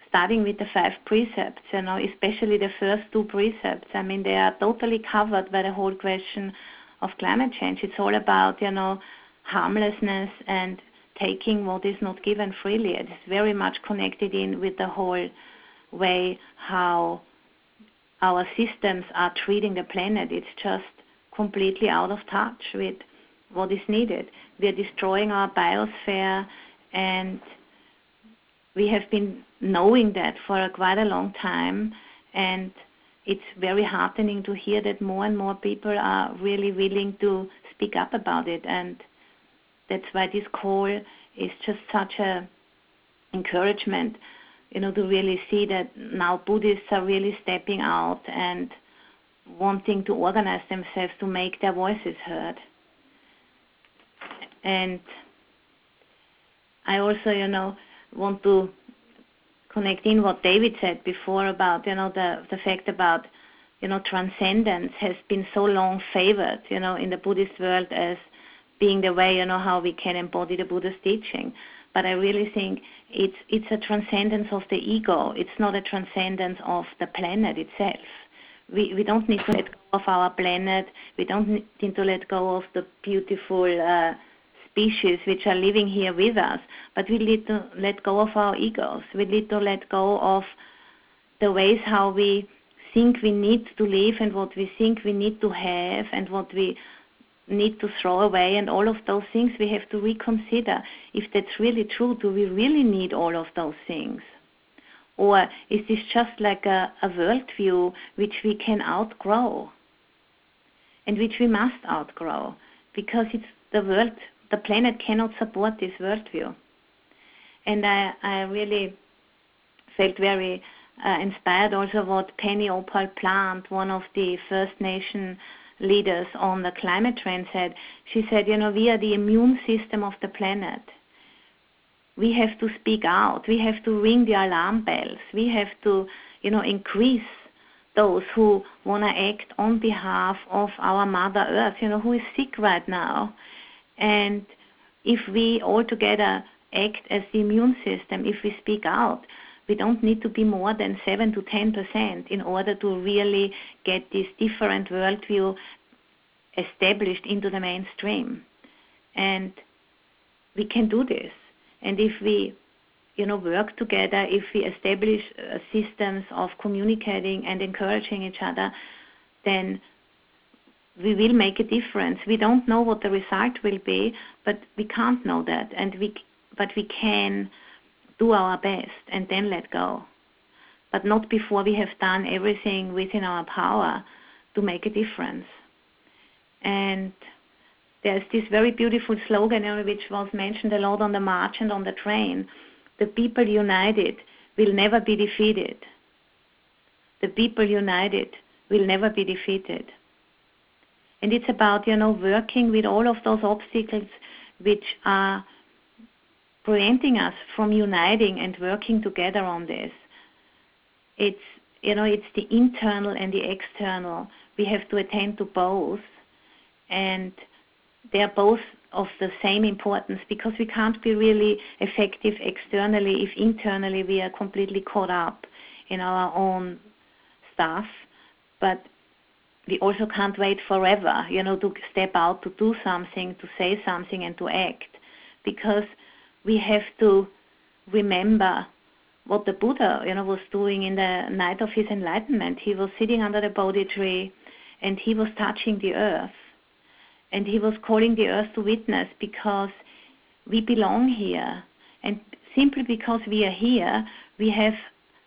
starting with the five precepts, you know, especially the first two precepts. I mean, they are totally covered by the whole question of climate change. It's all about, you know, harmlessness and taking what is not given freely. It is very much connected in with the whole way how our systems are treating the planet. It's just completely out of touch with what is needed. We are destroying our biosphere, and we have been knowing that for quite a long time. And it's very heartening to hear that more and more people are really willing to speak up about it. And that's why this call is just such a encouragement, you know, to really see that now Buddhists are really stepping out and wanting to organize themselves to make their voices heard. And I also, you know, want to connect in what David said before about, you know, the, the fact about, you know, transcendence has been so long favored, you know, in the Buddhist world as being the way, you know, how we can embody the Buddha's teaching. But I really think it's it's a transcendence of the ego. It's not a transcendence of the planet itself. We we don't need to let go of our planet. We don't need to let go of the beautiful uh, species which are living here with us, but we need to let go of our egos. We need to let go of the ways how we think we need to live and what we think we need to have and what we need to throw away and all of those things we have to reconsider. If that's really true do we really need all of those things? Or is this just like a, a worldview which we can outgrow? And which we must outgrow because it's the world the planet cannot support this worldview. And I, I really felt very uh, inspired also what Penny Opal Plant, one of the First Nation leaders on the climate trend said. She said, you know, we are the immune system of the planet. We have to speak out. We have to ring the alarm bells. We have to, you know, increase those who want to act on behalf of our Mother Earth, you know, who is sick right now and if we all together act as the immune system, if we speak out, we don't need to be more than 7 to 10% in order to really get this different worldview established into the mainstream. And we can do this. And if we you know, work together, if we establish uh, systems of communicating and encouraging each other, then we will make a difference. We don't know what the result will be, but we can't know that, and we but we can do our best and then let go. but not before we have done everything within our power to make a difference. And there's this very beautiful slogan which was mentioned a lot on the march and on the train. The people united will never be defeated. The people united will never be defeated. And it's about, you know, working with all of those obstacles which are preventing us from uniting and working together on this. It's, you know, it's the internal and the external. We have to attend to both. And they're both of the same importance because we can't be really effective externally if internally we are completely caught up in our own stuff. But we also can't wait forever, you know, to step out, to do something, to say something, and to act, because we have to remember what the Buddha, you know, was doing in the night of his enlightenment. He was sitting under the Bodhi tree, and he was touching the earth, and he was calling the earth to witness because we belong here, and simply because we are here, we have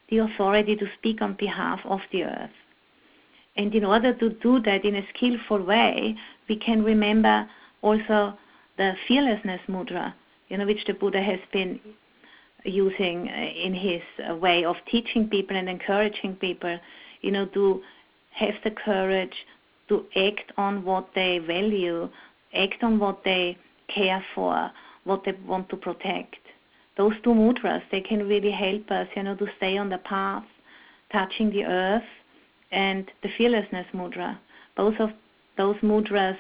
the authority to speak on behalf of the earth. And in order to do that in a skillful way, we can remember also the fearlessness mudra, you know, which the Buddha has been using in his way of teaching people and encouraging people, you know, to have the courage to act on what they value, act on what they care for, what they want to protect. Those two mudras, they can really help us, you know, to stay on the path, touching the earth and the fearlessness mudra. Both of those mudras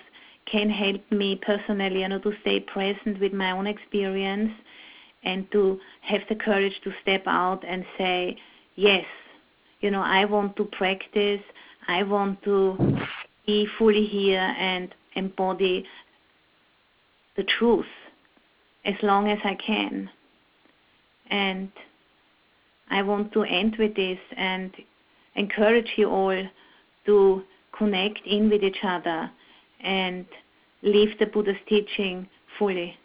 can help me personally, you know, to stay present with my own experience and to have the courage to step out and say, yes, you know, I want to practice, I want to be fully here and embody the truth as long as I can. And I want to end with this and encourage you all to connect in with each other and live the Buddha's teaching fully.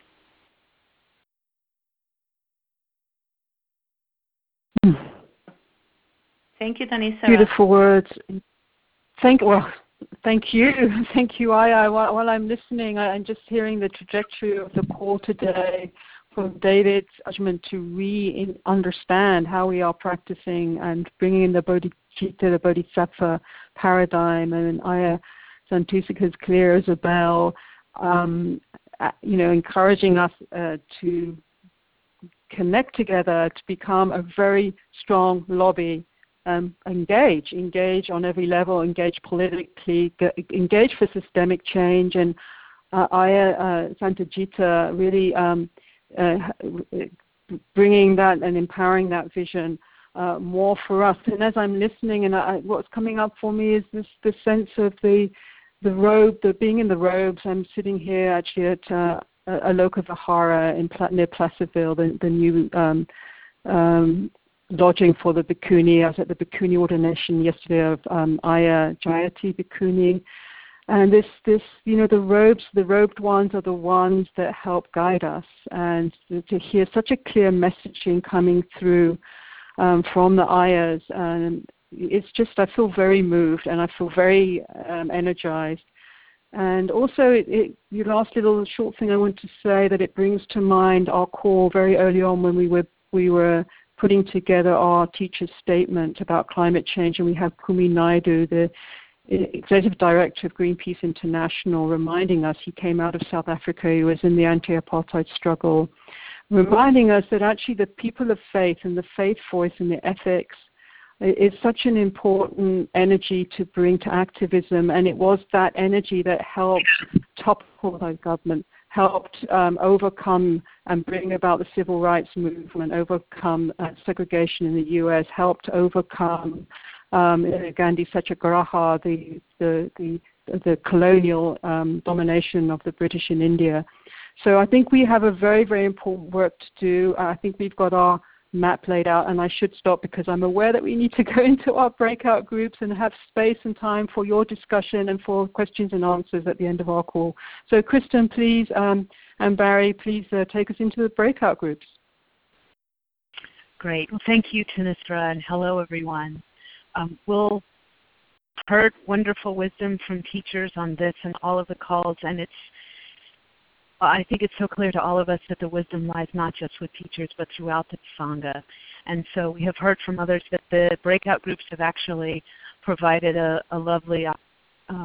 Thank you, Thanissara. Beautiful words. Thank well, thank you, thank you, Ayya. While, while I'm listening, I, I'm just hearing the trajectory of the call today from David's judgment to re-understand how we are practicing and bringing in the bodhicitta, the bodhisattva paradigm, and Ayya Santussika's clear as a bell, um, you know, encouraging us uh, to connect together to become a very strong lobby um, engage, engage on every level, engage politically, engage for systemic change. And uh, Ayya uh, Santacitta really um, uh, bringing that and empowering that vision uh, more for us. And as I'm listening, and I, what's coming up for me is this the sense of the the robe, the being in the robes. I'm sitting here actually at uh, Aloka Vihara in near Placerville, the, the new um, um, lodging for the bhikkhuni. I was at the bhikkhuni ordination yesterday of um, Ayya Jayati Bhikkhuni. And this, this, you know, the robes, the robed ones are the ones that help guide us. And to hear such a clear messaging coming through um, from the ayahs, and it's just, I feel very moved and I feel very um, energized. And also, it, it, your last little short thing I want to say that it brings to mind our call very early on when we were we were putting together our teacher's statement about climate change, and we have Kumi Naidoo, the executive director of Greenpeace International, reminding us he came out of South Africa, he was in the anti-apartheid struggle, reminding us that actually the people of faith and the faith voice and the ethics is such an important energy to bring to activism, and it was that energy that helped topple the government helped um, overcome and bring about the civil rights movement, overcome uh, segregation in the U.S., helped overcome um, Gandhi Satyagraha, the, the, the, the colonial um, domination of the British in India. So I think we have a very, very important work to do. I think we've got our map laid out, and I should stop because I'm aware that we need to go into our breakout groups and have space and time for your discussion and for questions and answers at the end of our call. So, Kristin, please, um, and Barry, please uh, take us into the breakout groups. Great. Well, thank you, Thanissara, and hello, everyone. Um, we'll heard wonderful wisdom from teachers on this and all of the calls, and it's I think it's so clear to all of us that the wisdom lies not just with teachers but throughout the Sangha. And so we have heard from others that the breakout groups have actually provided a, a lovely uh,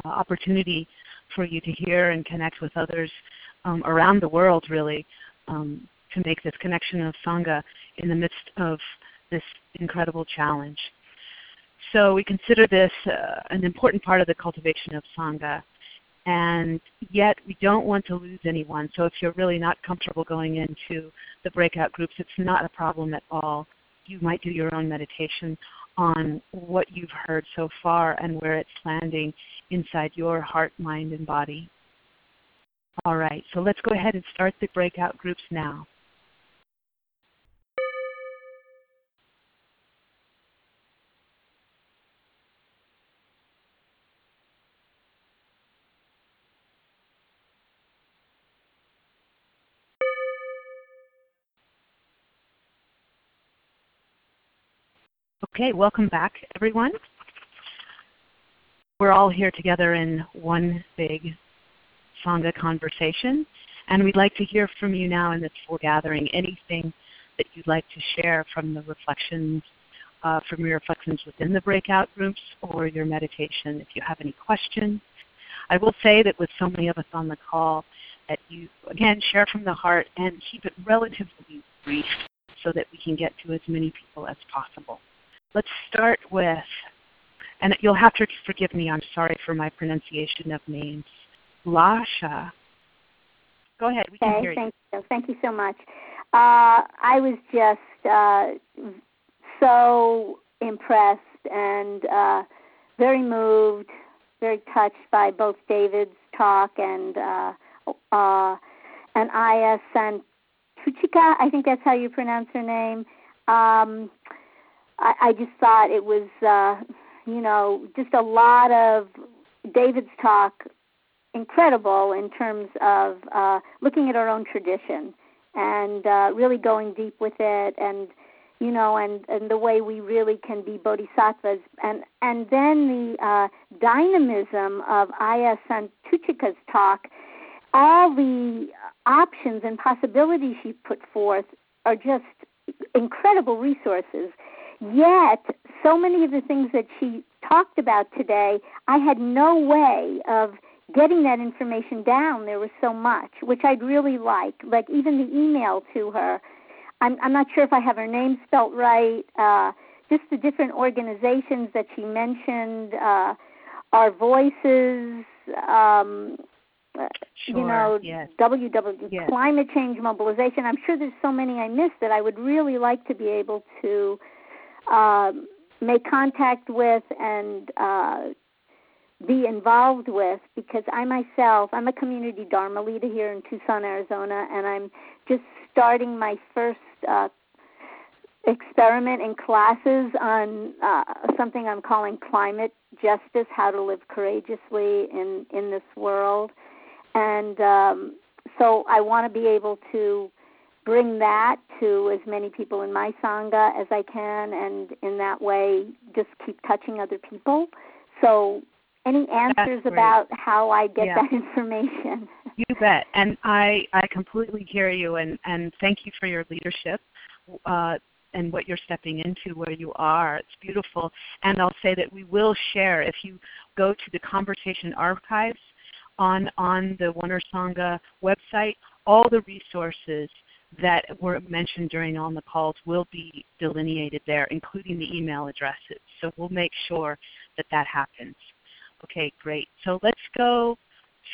opportunity for you to hear and connect with others um, around the world, really, um, to make this connection of Sangha in the midst of this incredible challenge. So we consider this uh, an important part of the cultivation of Sangha. And yet we don't want to lose anyone. So if you're really not comfortable going into the breakout groups, it's not a problem at all. You might do your own meditation on what you've heard so far and where it's landing inside your heart, mind, and body. All right, so let's go ahead and start the breakout groups now. Okay, welcome back, everyone. We're all here together in one big Sangha conversation, and we'd like to hear from you now in this foregathering. Anything that you'd like to share from the reflections, uh, from your reflections within the breakout groups or your meditation. If you have any questions, I will say that with so many of us on the call, that you again share from the heart and keep it relatively brief so that we can get to as many people as possible. Let's start with, and you'll have to forgive me, I'm sorry for my pronunciation of names. Lasha. Go ahead, we okay, can hear thank you. you. Thank you so much. Uh, I was just uh, so impressed and uh, very moved, very touched by both David's talk and uh, uh, and Ayya Santuchika. I think that's how you pronounce her name. Um, I, I just thought it was, uh, you know, just a lot of David's talk incredible in terms of uh, looking at our own tradition and uh, really going deep with it and you know and and the way we really can be bodhisattvas. And and then the uh, dynamism of Ayya Santuchika's talk all the options and possibilities she put forth are just incredible resources Yet, so many of the things that she talked about today, I had no way of getting that information down. There was so much, which I'd really like. Like even the email to her. I'm, I'm not sure if I have her name spelt right. Uh, just the different organizations that she mentioned, uh, our voices, um, sure, you know, yes. WW yes. climate change mobilization. I'm sure there's so many I missed that I would really like to be able to uh, make contact with and uh, be involved with because I myself, I'm a community Dharma leader here in Tucson, Arizona, and I'm just starting my first uh, experiment in classes on uh, something I'm calling climate justice, how to live courageously in in this world, and um, so I want to be able to bring that to as many people in my sangha as I can, and in that way, just keep touching other people. So, any answers about how I get yeah. that information? You bet, and I I completely hear you, and and thank you for your leadership. Uh, and what you're stepping into where you are. It's beautiful. And I'll say that we will share if you go to the conversation archives on on the One Earth Sangha website, all the resources that were mentioned during on the calls will be delineated there, including the email addresses. So we'll make sure that that happens. Okay, great. So let's go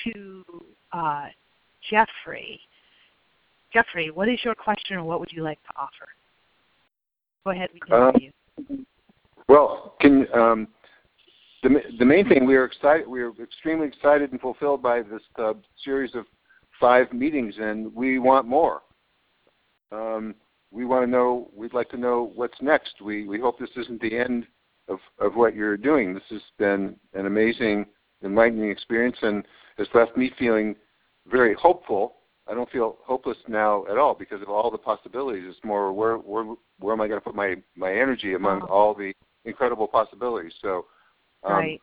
to uh, Jeffrey. Jeffrey, what is your question or what would you like to offer? Go ahead, we can um, hear you. Well, can um, the the main thing we are excited we are extremely excited and fulfilled by this uh, series of five meetings, and we want more um, we want to know. We'd like to know what's next. We we hope this isn't the end of of what you're doing. This has been an amazing, enlightening experience, and has left me feeling very hopeful I don't feel hopeless now at all because of all the possibilities. It's more where where where am I going to put my my energy among Oh. all the incredible possibilities? So, um, right.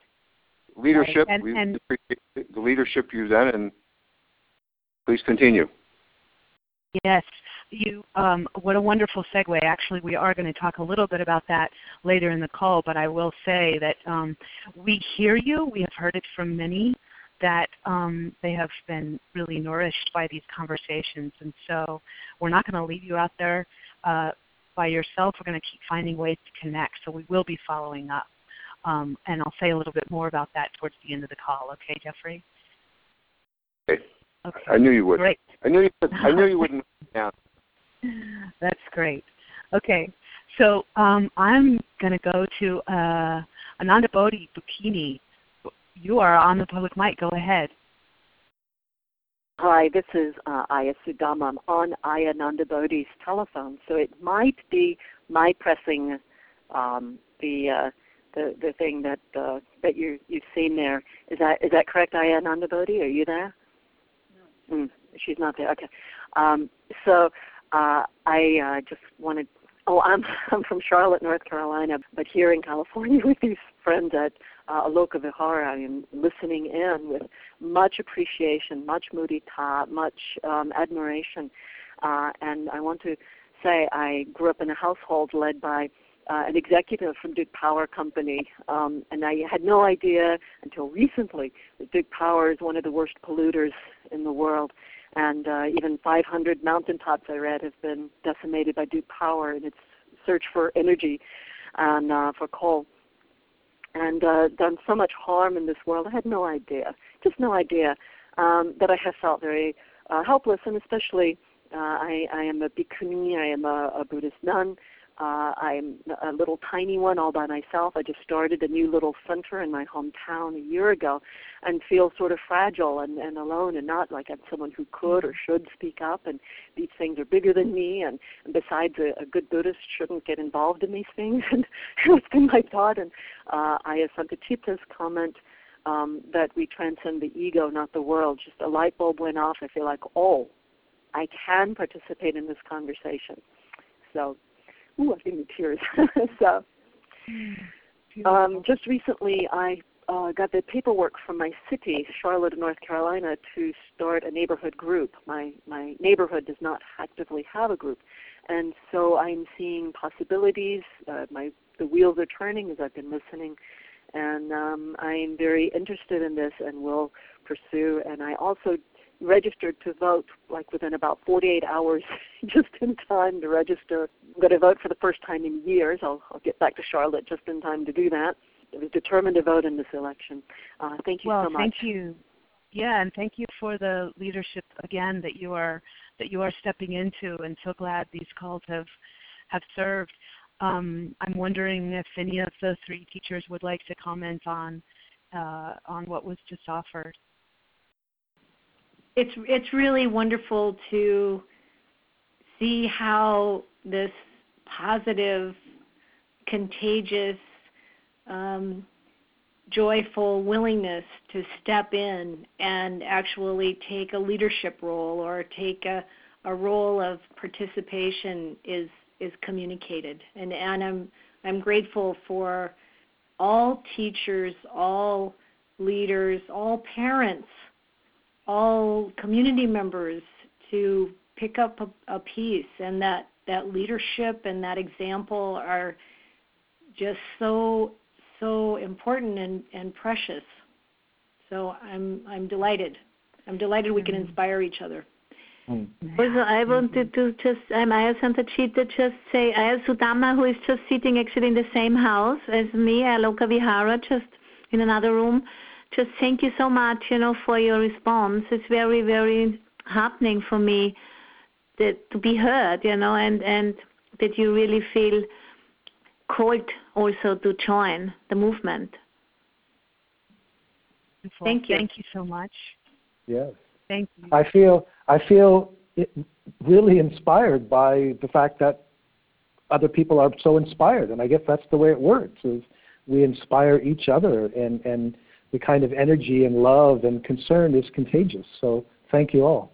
leadership. And- we and- appreciate the leadership you've done, and please continue. Yes, you. Um, what a wonderful segue. Actually, we are going to talk a little bit about that later in the call. But I will say that um, we hear you. We have heard it from many that um, they have been really nourished by these conversations, and so we're not going to leave you out there uh, by yourself. We're going to keep finding ways to connect. So we will be following up, um, and I'll say a little bit more about that towards the end of the call. Okay, Jeffrey. Okay. Okay. I knew you would. Great. I knew you. Would, I knew you wouldn't. Yeah. That's great. Okay, so um, I'm going to go to uh, Anandabodhi Bhikkhuni. You are on the public mic. Go ahead. Hi, this is uh, Ayya Sudhamma. I'm on Ayya Anandabodhi's telephone, so it might be my pressing um, the uh, the the thing that uh, that you you've seen there. Is that is that correct, Ayya Anandabodhi? Are you there? Mm, she's not there. Okay. Um, so uh, I uh, just wanted. Oh, I'm I'm from Charlotte, North Carolina, but here in California with these friends at uh, Aloka Vihara, I am listening in with much appreciation, much mudita, much um, admiration, uh, and I want to say I grew up in a household led by uh, an executive from Duke Power Company, um, and I had no idea until recently that Duke Power is one of the worst polluters in the world and uh, even 500 mountaintops I read have been decimated by Duke Power in its search for energy and uh, for coal, and uh, done so much harm in this world. I had no idea, just no idea, um, that I have felt very uh, helpless, and especially uh, I, I am a bhikkhuni, I am a, a Buddhist nun. Uh, I'm a little tiny one all by myself. I just started a new little center in my hometown a year ago and feel sort of fragile and, and alone and not like I'm someone who could or should speak up and these things are bigger than me and, and besides a, a good Buddhist shouldn't get involved in these things and it's been my thought and uh, Ayya Santacitta's comment um, that we transcend the ego, not the world. Just a light bulb went off. I feel like, oh, I can participate in this conversation. So ooh, I give me tears. so, um, just recently, I uh, got the paperwork from my city, Charlotte, North Carolina, to start a neighborhood group. My my neighborhood does not actively have a group, and so I'm seeing possibilities. Uh, my the wheels are turning as I've been listening, and um, I'm very interested in this and will pursue. And I also registered to vote like within about 48 hours, just in time to register. I'm going to vote for the first time in years. I'll, I'll get back to Charlotte just in time to do that. I was determined to vote in this election. Uh, thank you well, so much. thank you. Yeah, and thank you for the leadership again that you are that you are stepping into, and so glad these calls have have served. Um, I'm wondering if any of the three teachers would like to comment on uh, on what was just offered. It's it's really wonderful to see how this positive, contagious, um, joyful willingness to step in and actually take a leadership role or take a, a role of participation is is communicated. And and I'm I'm grateful for all teachers, all leaders, all parents all community members to pick up a, a piece and that that leadership and that example are just so so important and, and precious so i'm i'm delighted i'm delighted we can inspire each other Mm. Also, I wanted to just, I'm Ayya Santacitta, just say, Ayya Sudhamma, who is just sitting actually in the same house as me, Aloka Vihara, just in another room. Just thank you so much, you know, for your response. It's very, very heartening for me that to be heard, you know, and and that you really feel called also to join the movement. Wonderful. Thank you. Thank you so much. Yes. Thank you. I feel I feel really inspired by the fact that other people are so inspired, and I guess that's the way it works. Is we inspire each other, and and the kind of energy and love and concern is contagious. So thank you all.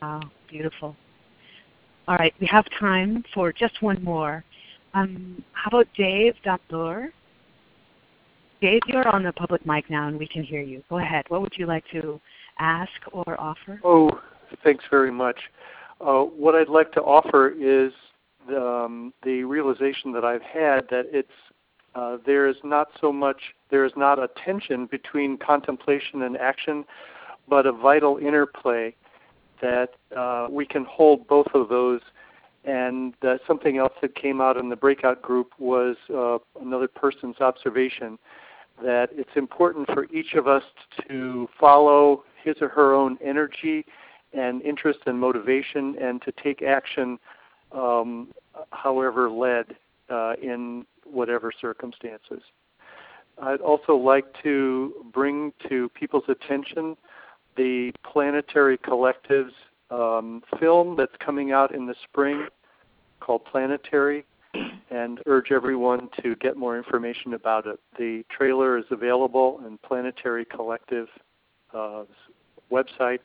Wow, beautiful. All right, we have time for just one more. Um, how about Dave Damm-Luhr? Dave, you're on the public mic now and we can hear you. Go ahead. What would you like to ask or offer? Oh, thanks very much. Uh, what I'd like to offer is the, um, the realization that I've had that it's uh, there is not so much there is not a tension between contemplation and action, but a vital interplay that uh, we can hold both of those. And uh, something else that came out in the breakout group was uh, another person's observation that it's important for each of us to follow his or her own energy and interest and motivation and to take action um, however led uh, in whatever circumstances. I'd also like to bring to people's attention the Planetary Collective's um, film that's coming out in the spring called Planetary and urge everyone to get more information about it. The trailer is available on Planetary Collective's uh, website,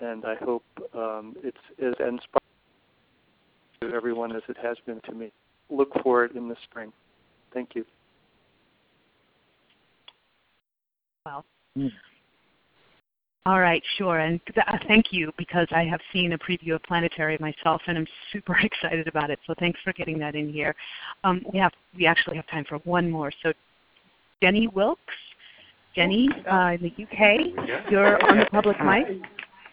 and I hope um, it's as inspiring to everyone as it has been to me. Look for it in the spring. Thank you. Well. Mm. All right, sure. And th- uh, thank you because I have seen a preview of Planetary myself, and I'm super excited about it. So thanks for getting that in here. Um, we have we actually have time for one more. So Jenny Wilkes, Jenny uh, in the UK, you're on the public mic,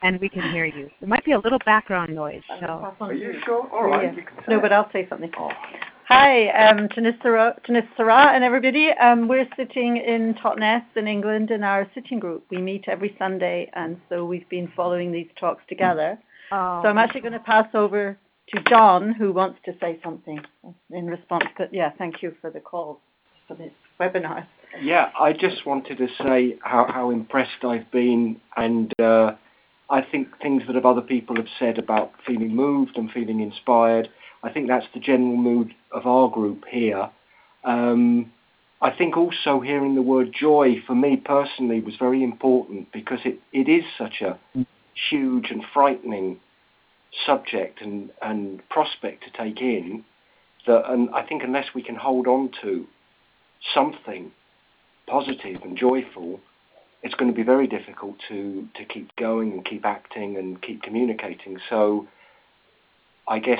and we can hear you. There might be a little background noise. So. Are you sure? All right. Yeah. No, but I'll say something. Oh. Hi, um, Thanissara and everybody. Um, we're sitting in Totnes in England in our sitting group. We meet every Sunday, and so we've been following these talks together. Oh. So I'm actually going to pass over to John, who wants to say something in response. But yeah, thank you for the call for this webinar. Yeah, I just wanted to say how, how impressed I've been, and uh, I think things that other people have said about feeling moved and feeling inspired I think that's the general mood of our group here. Um, I think also hearing the word joy for me personally was very important because it, it is such a huge and frightening subject and, and prospect to take in that and I think unless we can hold on to something positive and joyful, it's going to be very difficult to, to keep going and keep acting and keep communicating. So I guess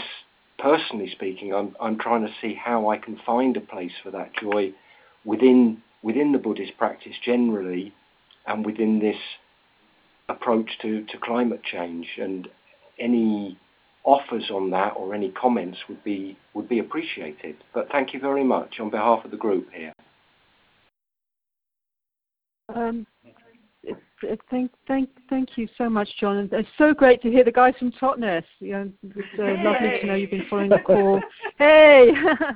personally speaking, I'm, I'm trying to see how I can find a place for that joy within within the Buddhist practice generally, and within this approach to, to climate change. And any offers on that or any comments would be would be appreciated. But thank you very much on behalf of the group here. Um, thank, thank, thank you so much, John. And it's so great to hear the guys from Totnes. You know, it's uh, hey. lovely to know you've been following the call. hey,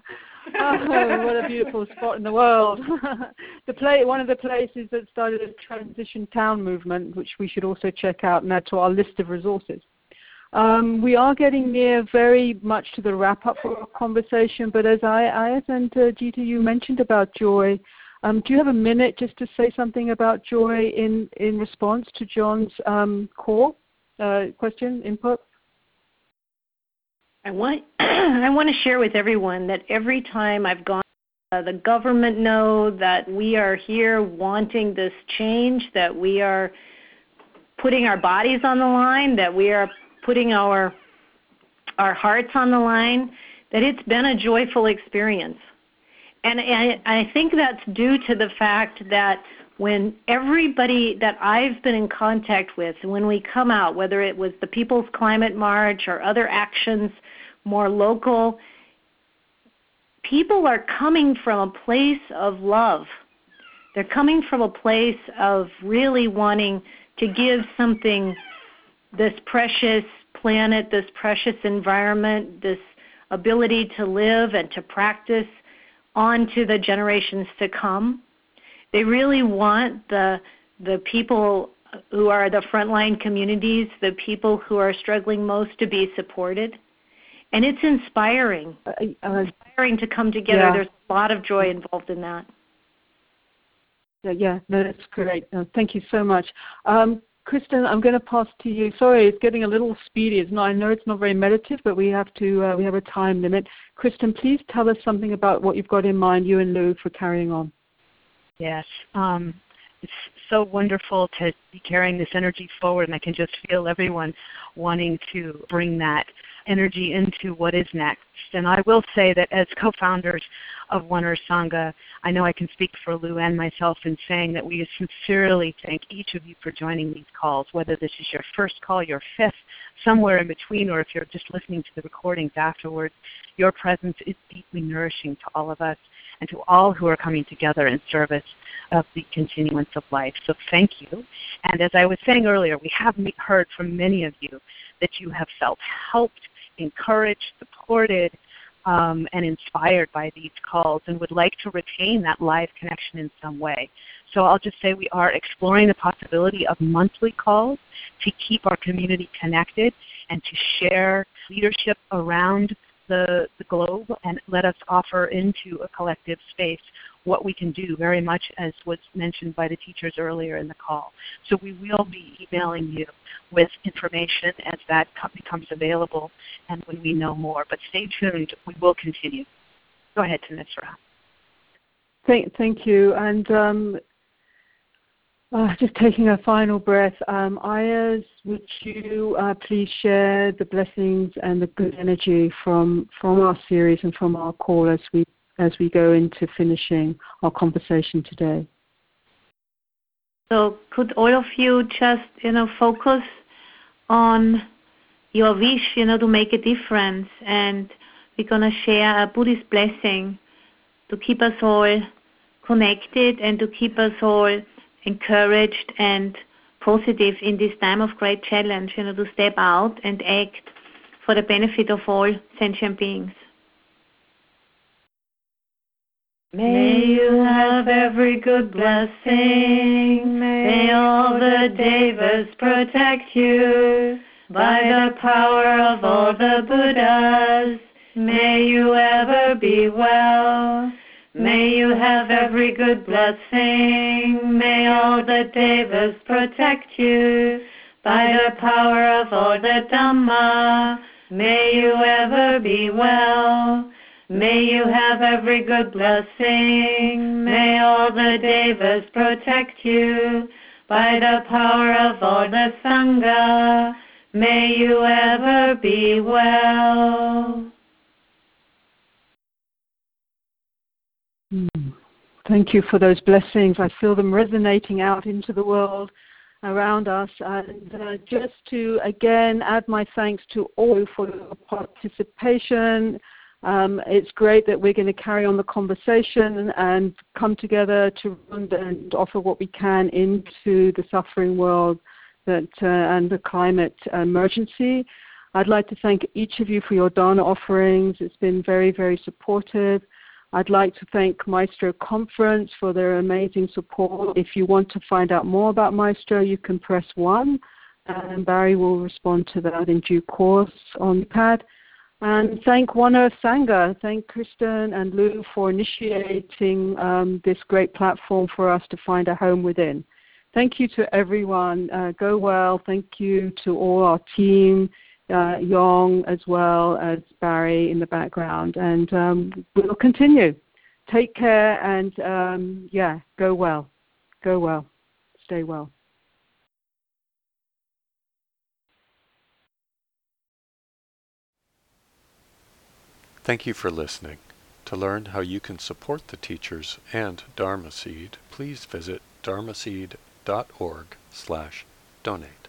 oh, what a beautiful spot in the world. the play, one of the places that started a transition town movement, which we should also check out and add to our list of resources. Um, we are getting near very much to the wrap up of our conversation, but as I, I and uh, Gita, you mentioned about joy, um, do you have a minute just to say something about joy in, in response to John's um, call uh, question input? I want I want to share with everyone that every time I've gone, uh, the government know that we are here wanting this change, that we are putting our bodies on the line, that we are putting our our hearts on the line, that it's been a joyful experience. And I, think that's due to the fact that when everybody that I've been in contact with, when we come out, whether it was the People's Climate March or other actions more local, people are coming from a place of love. They're coming from a place of really wanting to give something, this precious planet, this precious environment, this ability to live and to practice on to the generations to come. They really want the the people who are the frontline communities, the people who are struggling most to be supported. And it's inspiring. Uh, uh, inspiring to come together. Yeah. There's a lot of joy involved in that. Yeah, yeah no, that's great. Uh, thank you so much. Um, Kristin, I'm going to pass to you. Sorry, it's getting a little speedy. Not, I know it's not very meditative, but we have to uh, we have a time limit. Kristin, please tell us something about what you've got in mind, you and Lou, for carrying on. Yes. Um, it's so wonderful to be carrying this energy forward, and I can just feel everyone wanting to bring that energy into what is next. And I will say that as co-founders of One Earth Sangha, I know I can speak for Lou and myself in saying that we sincerely thank each of you for joining these calls, whether this is your first call, your fifth, somewhere in between, or if you're just listening to the recordings afterwards. Your presence is deeply nourishing to all of us and to all who are coming together in service of the continuance of life. So thank you. And as I was saying earlier, we have heard from many of you that you have felt helped, encouraged, supported, um, and inspired by these calls and would like to retain that live connection in some way. So I'll just say we are exploring the possibility of monthly calls to keep our community connected and to share leadership around the, the globe and let us offer into a collective space what we can do, very much as was mentioned by the teachers earlier in the call. So we will be emailing you with information as that becomes available and when we know more. But stay tuned, we will continue. Go ahead, Thanissara. Thank, thank you. And um, uh, just taking a final breath, um, Ayyas, would you uh, please share the blessings and the good energy from from our series and from our call as we as we go into finishing our conversation today. So could all of you just, you know, focus on your wish, you know, to make a difference and we're to share a Buddhist blessing to keep us all connected and to keep us all encouraged and positive in this time of great challenge, you know, to step out and act for the benefit of all sentient beings. May you have every good blessing. May all the devas protect you. By the power of all the Buddhas, may you ever be well. May you have every good blessing. May all the devas protect you. By the power of all the Dhamma, may you ever be well. May you have every good blessing. May all the devas protect you. By the power of all the Sangha, may you ever be well. Hmm. Thank you for those blessings. I feel them resonating out into the world around us. And uh, just to again add my thanks to all for your participation um, it's great that we're going to carry on the conversation and come together to and offer what we can into the suffering world that, uh, and the climate emergency. I'd like to thank each of you for your dana offerings. It's been very, very supportive. I'd like to thank Maestro Conference for their amazing support. If you want to find out more about Maestro, you can press 1, and Barry will respond to that in due course on the pad. And thank One Earth Sangha, thank Kristin and Lou for initiating um, this great platform for us to find a home within. Thank you to everyone. Uh, go well. Thank you to all our team, uh, Yong as well as Barry in the background. And um, we'll continue. Take care and um, yeah, go well. Go well. Stay well. Thank you for listening. To learn how you can support the teachers and Dharma Seed, please visit dharmaseed.org slash donate.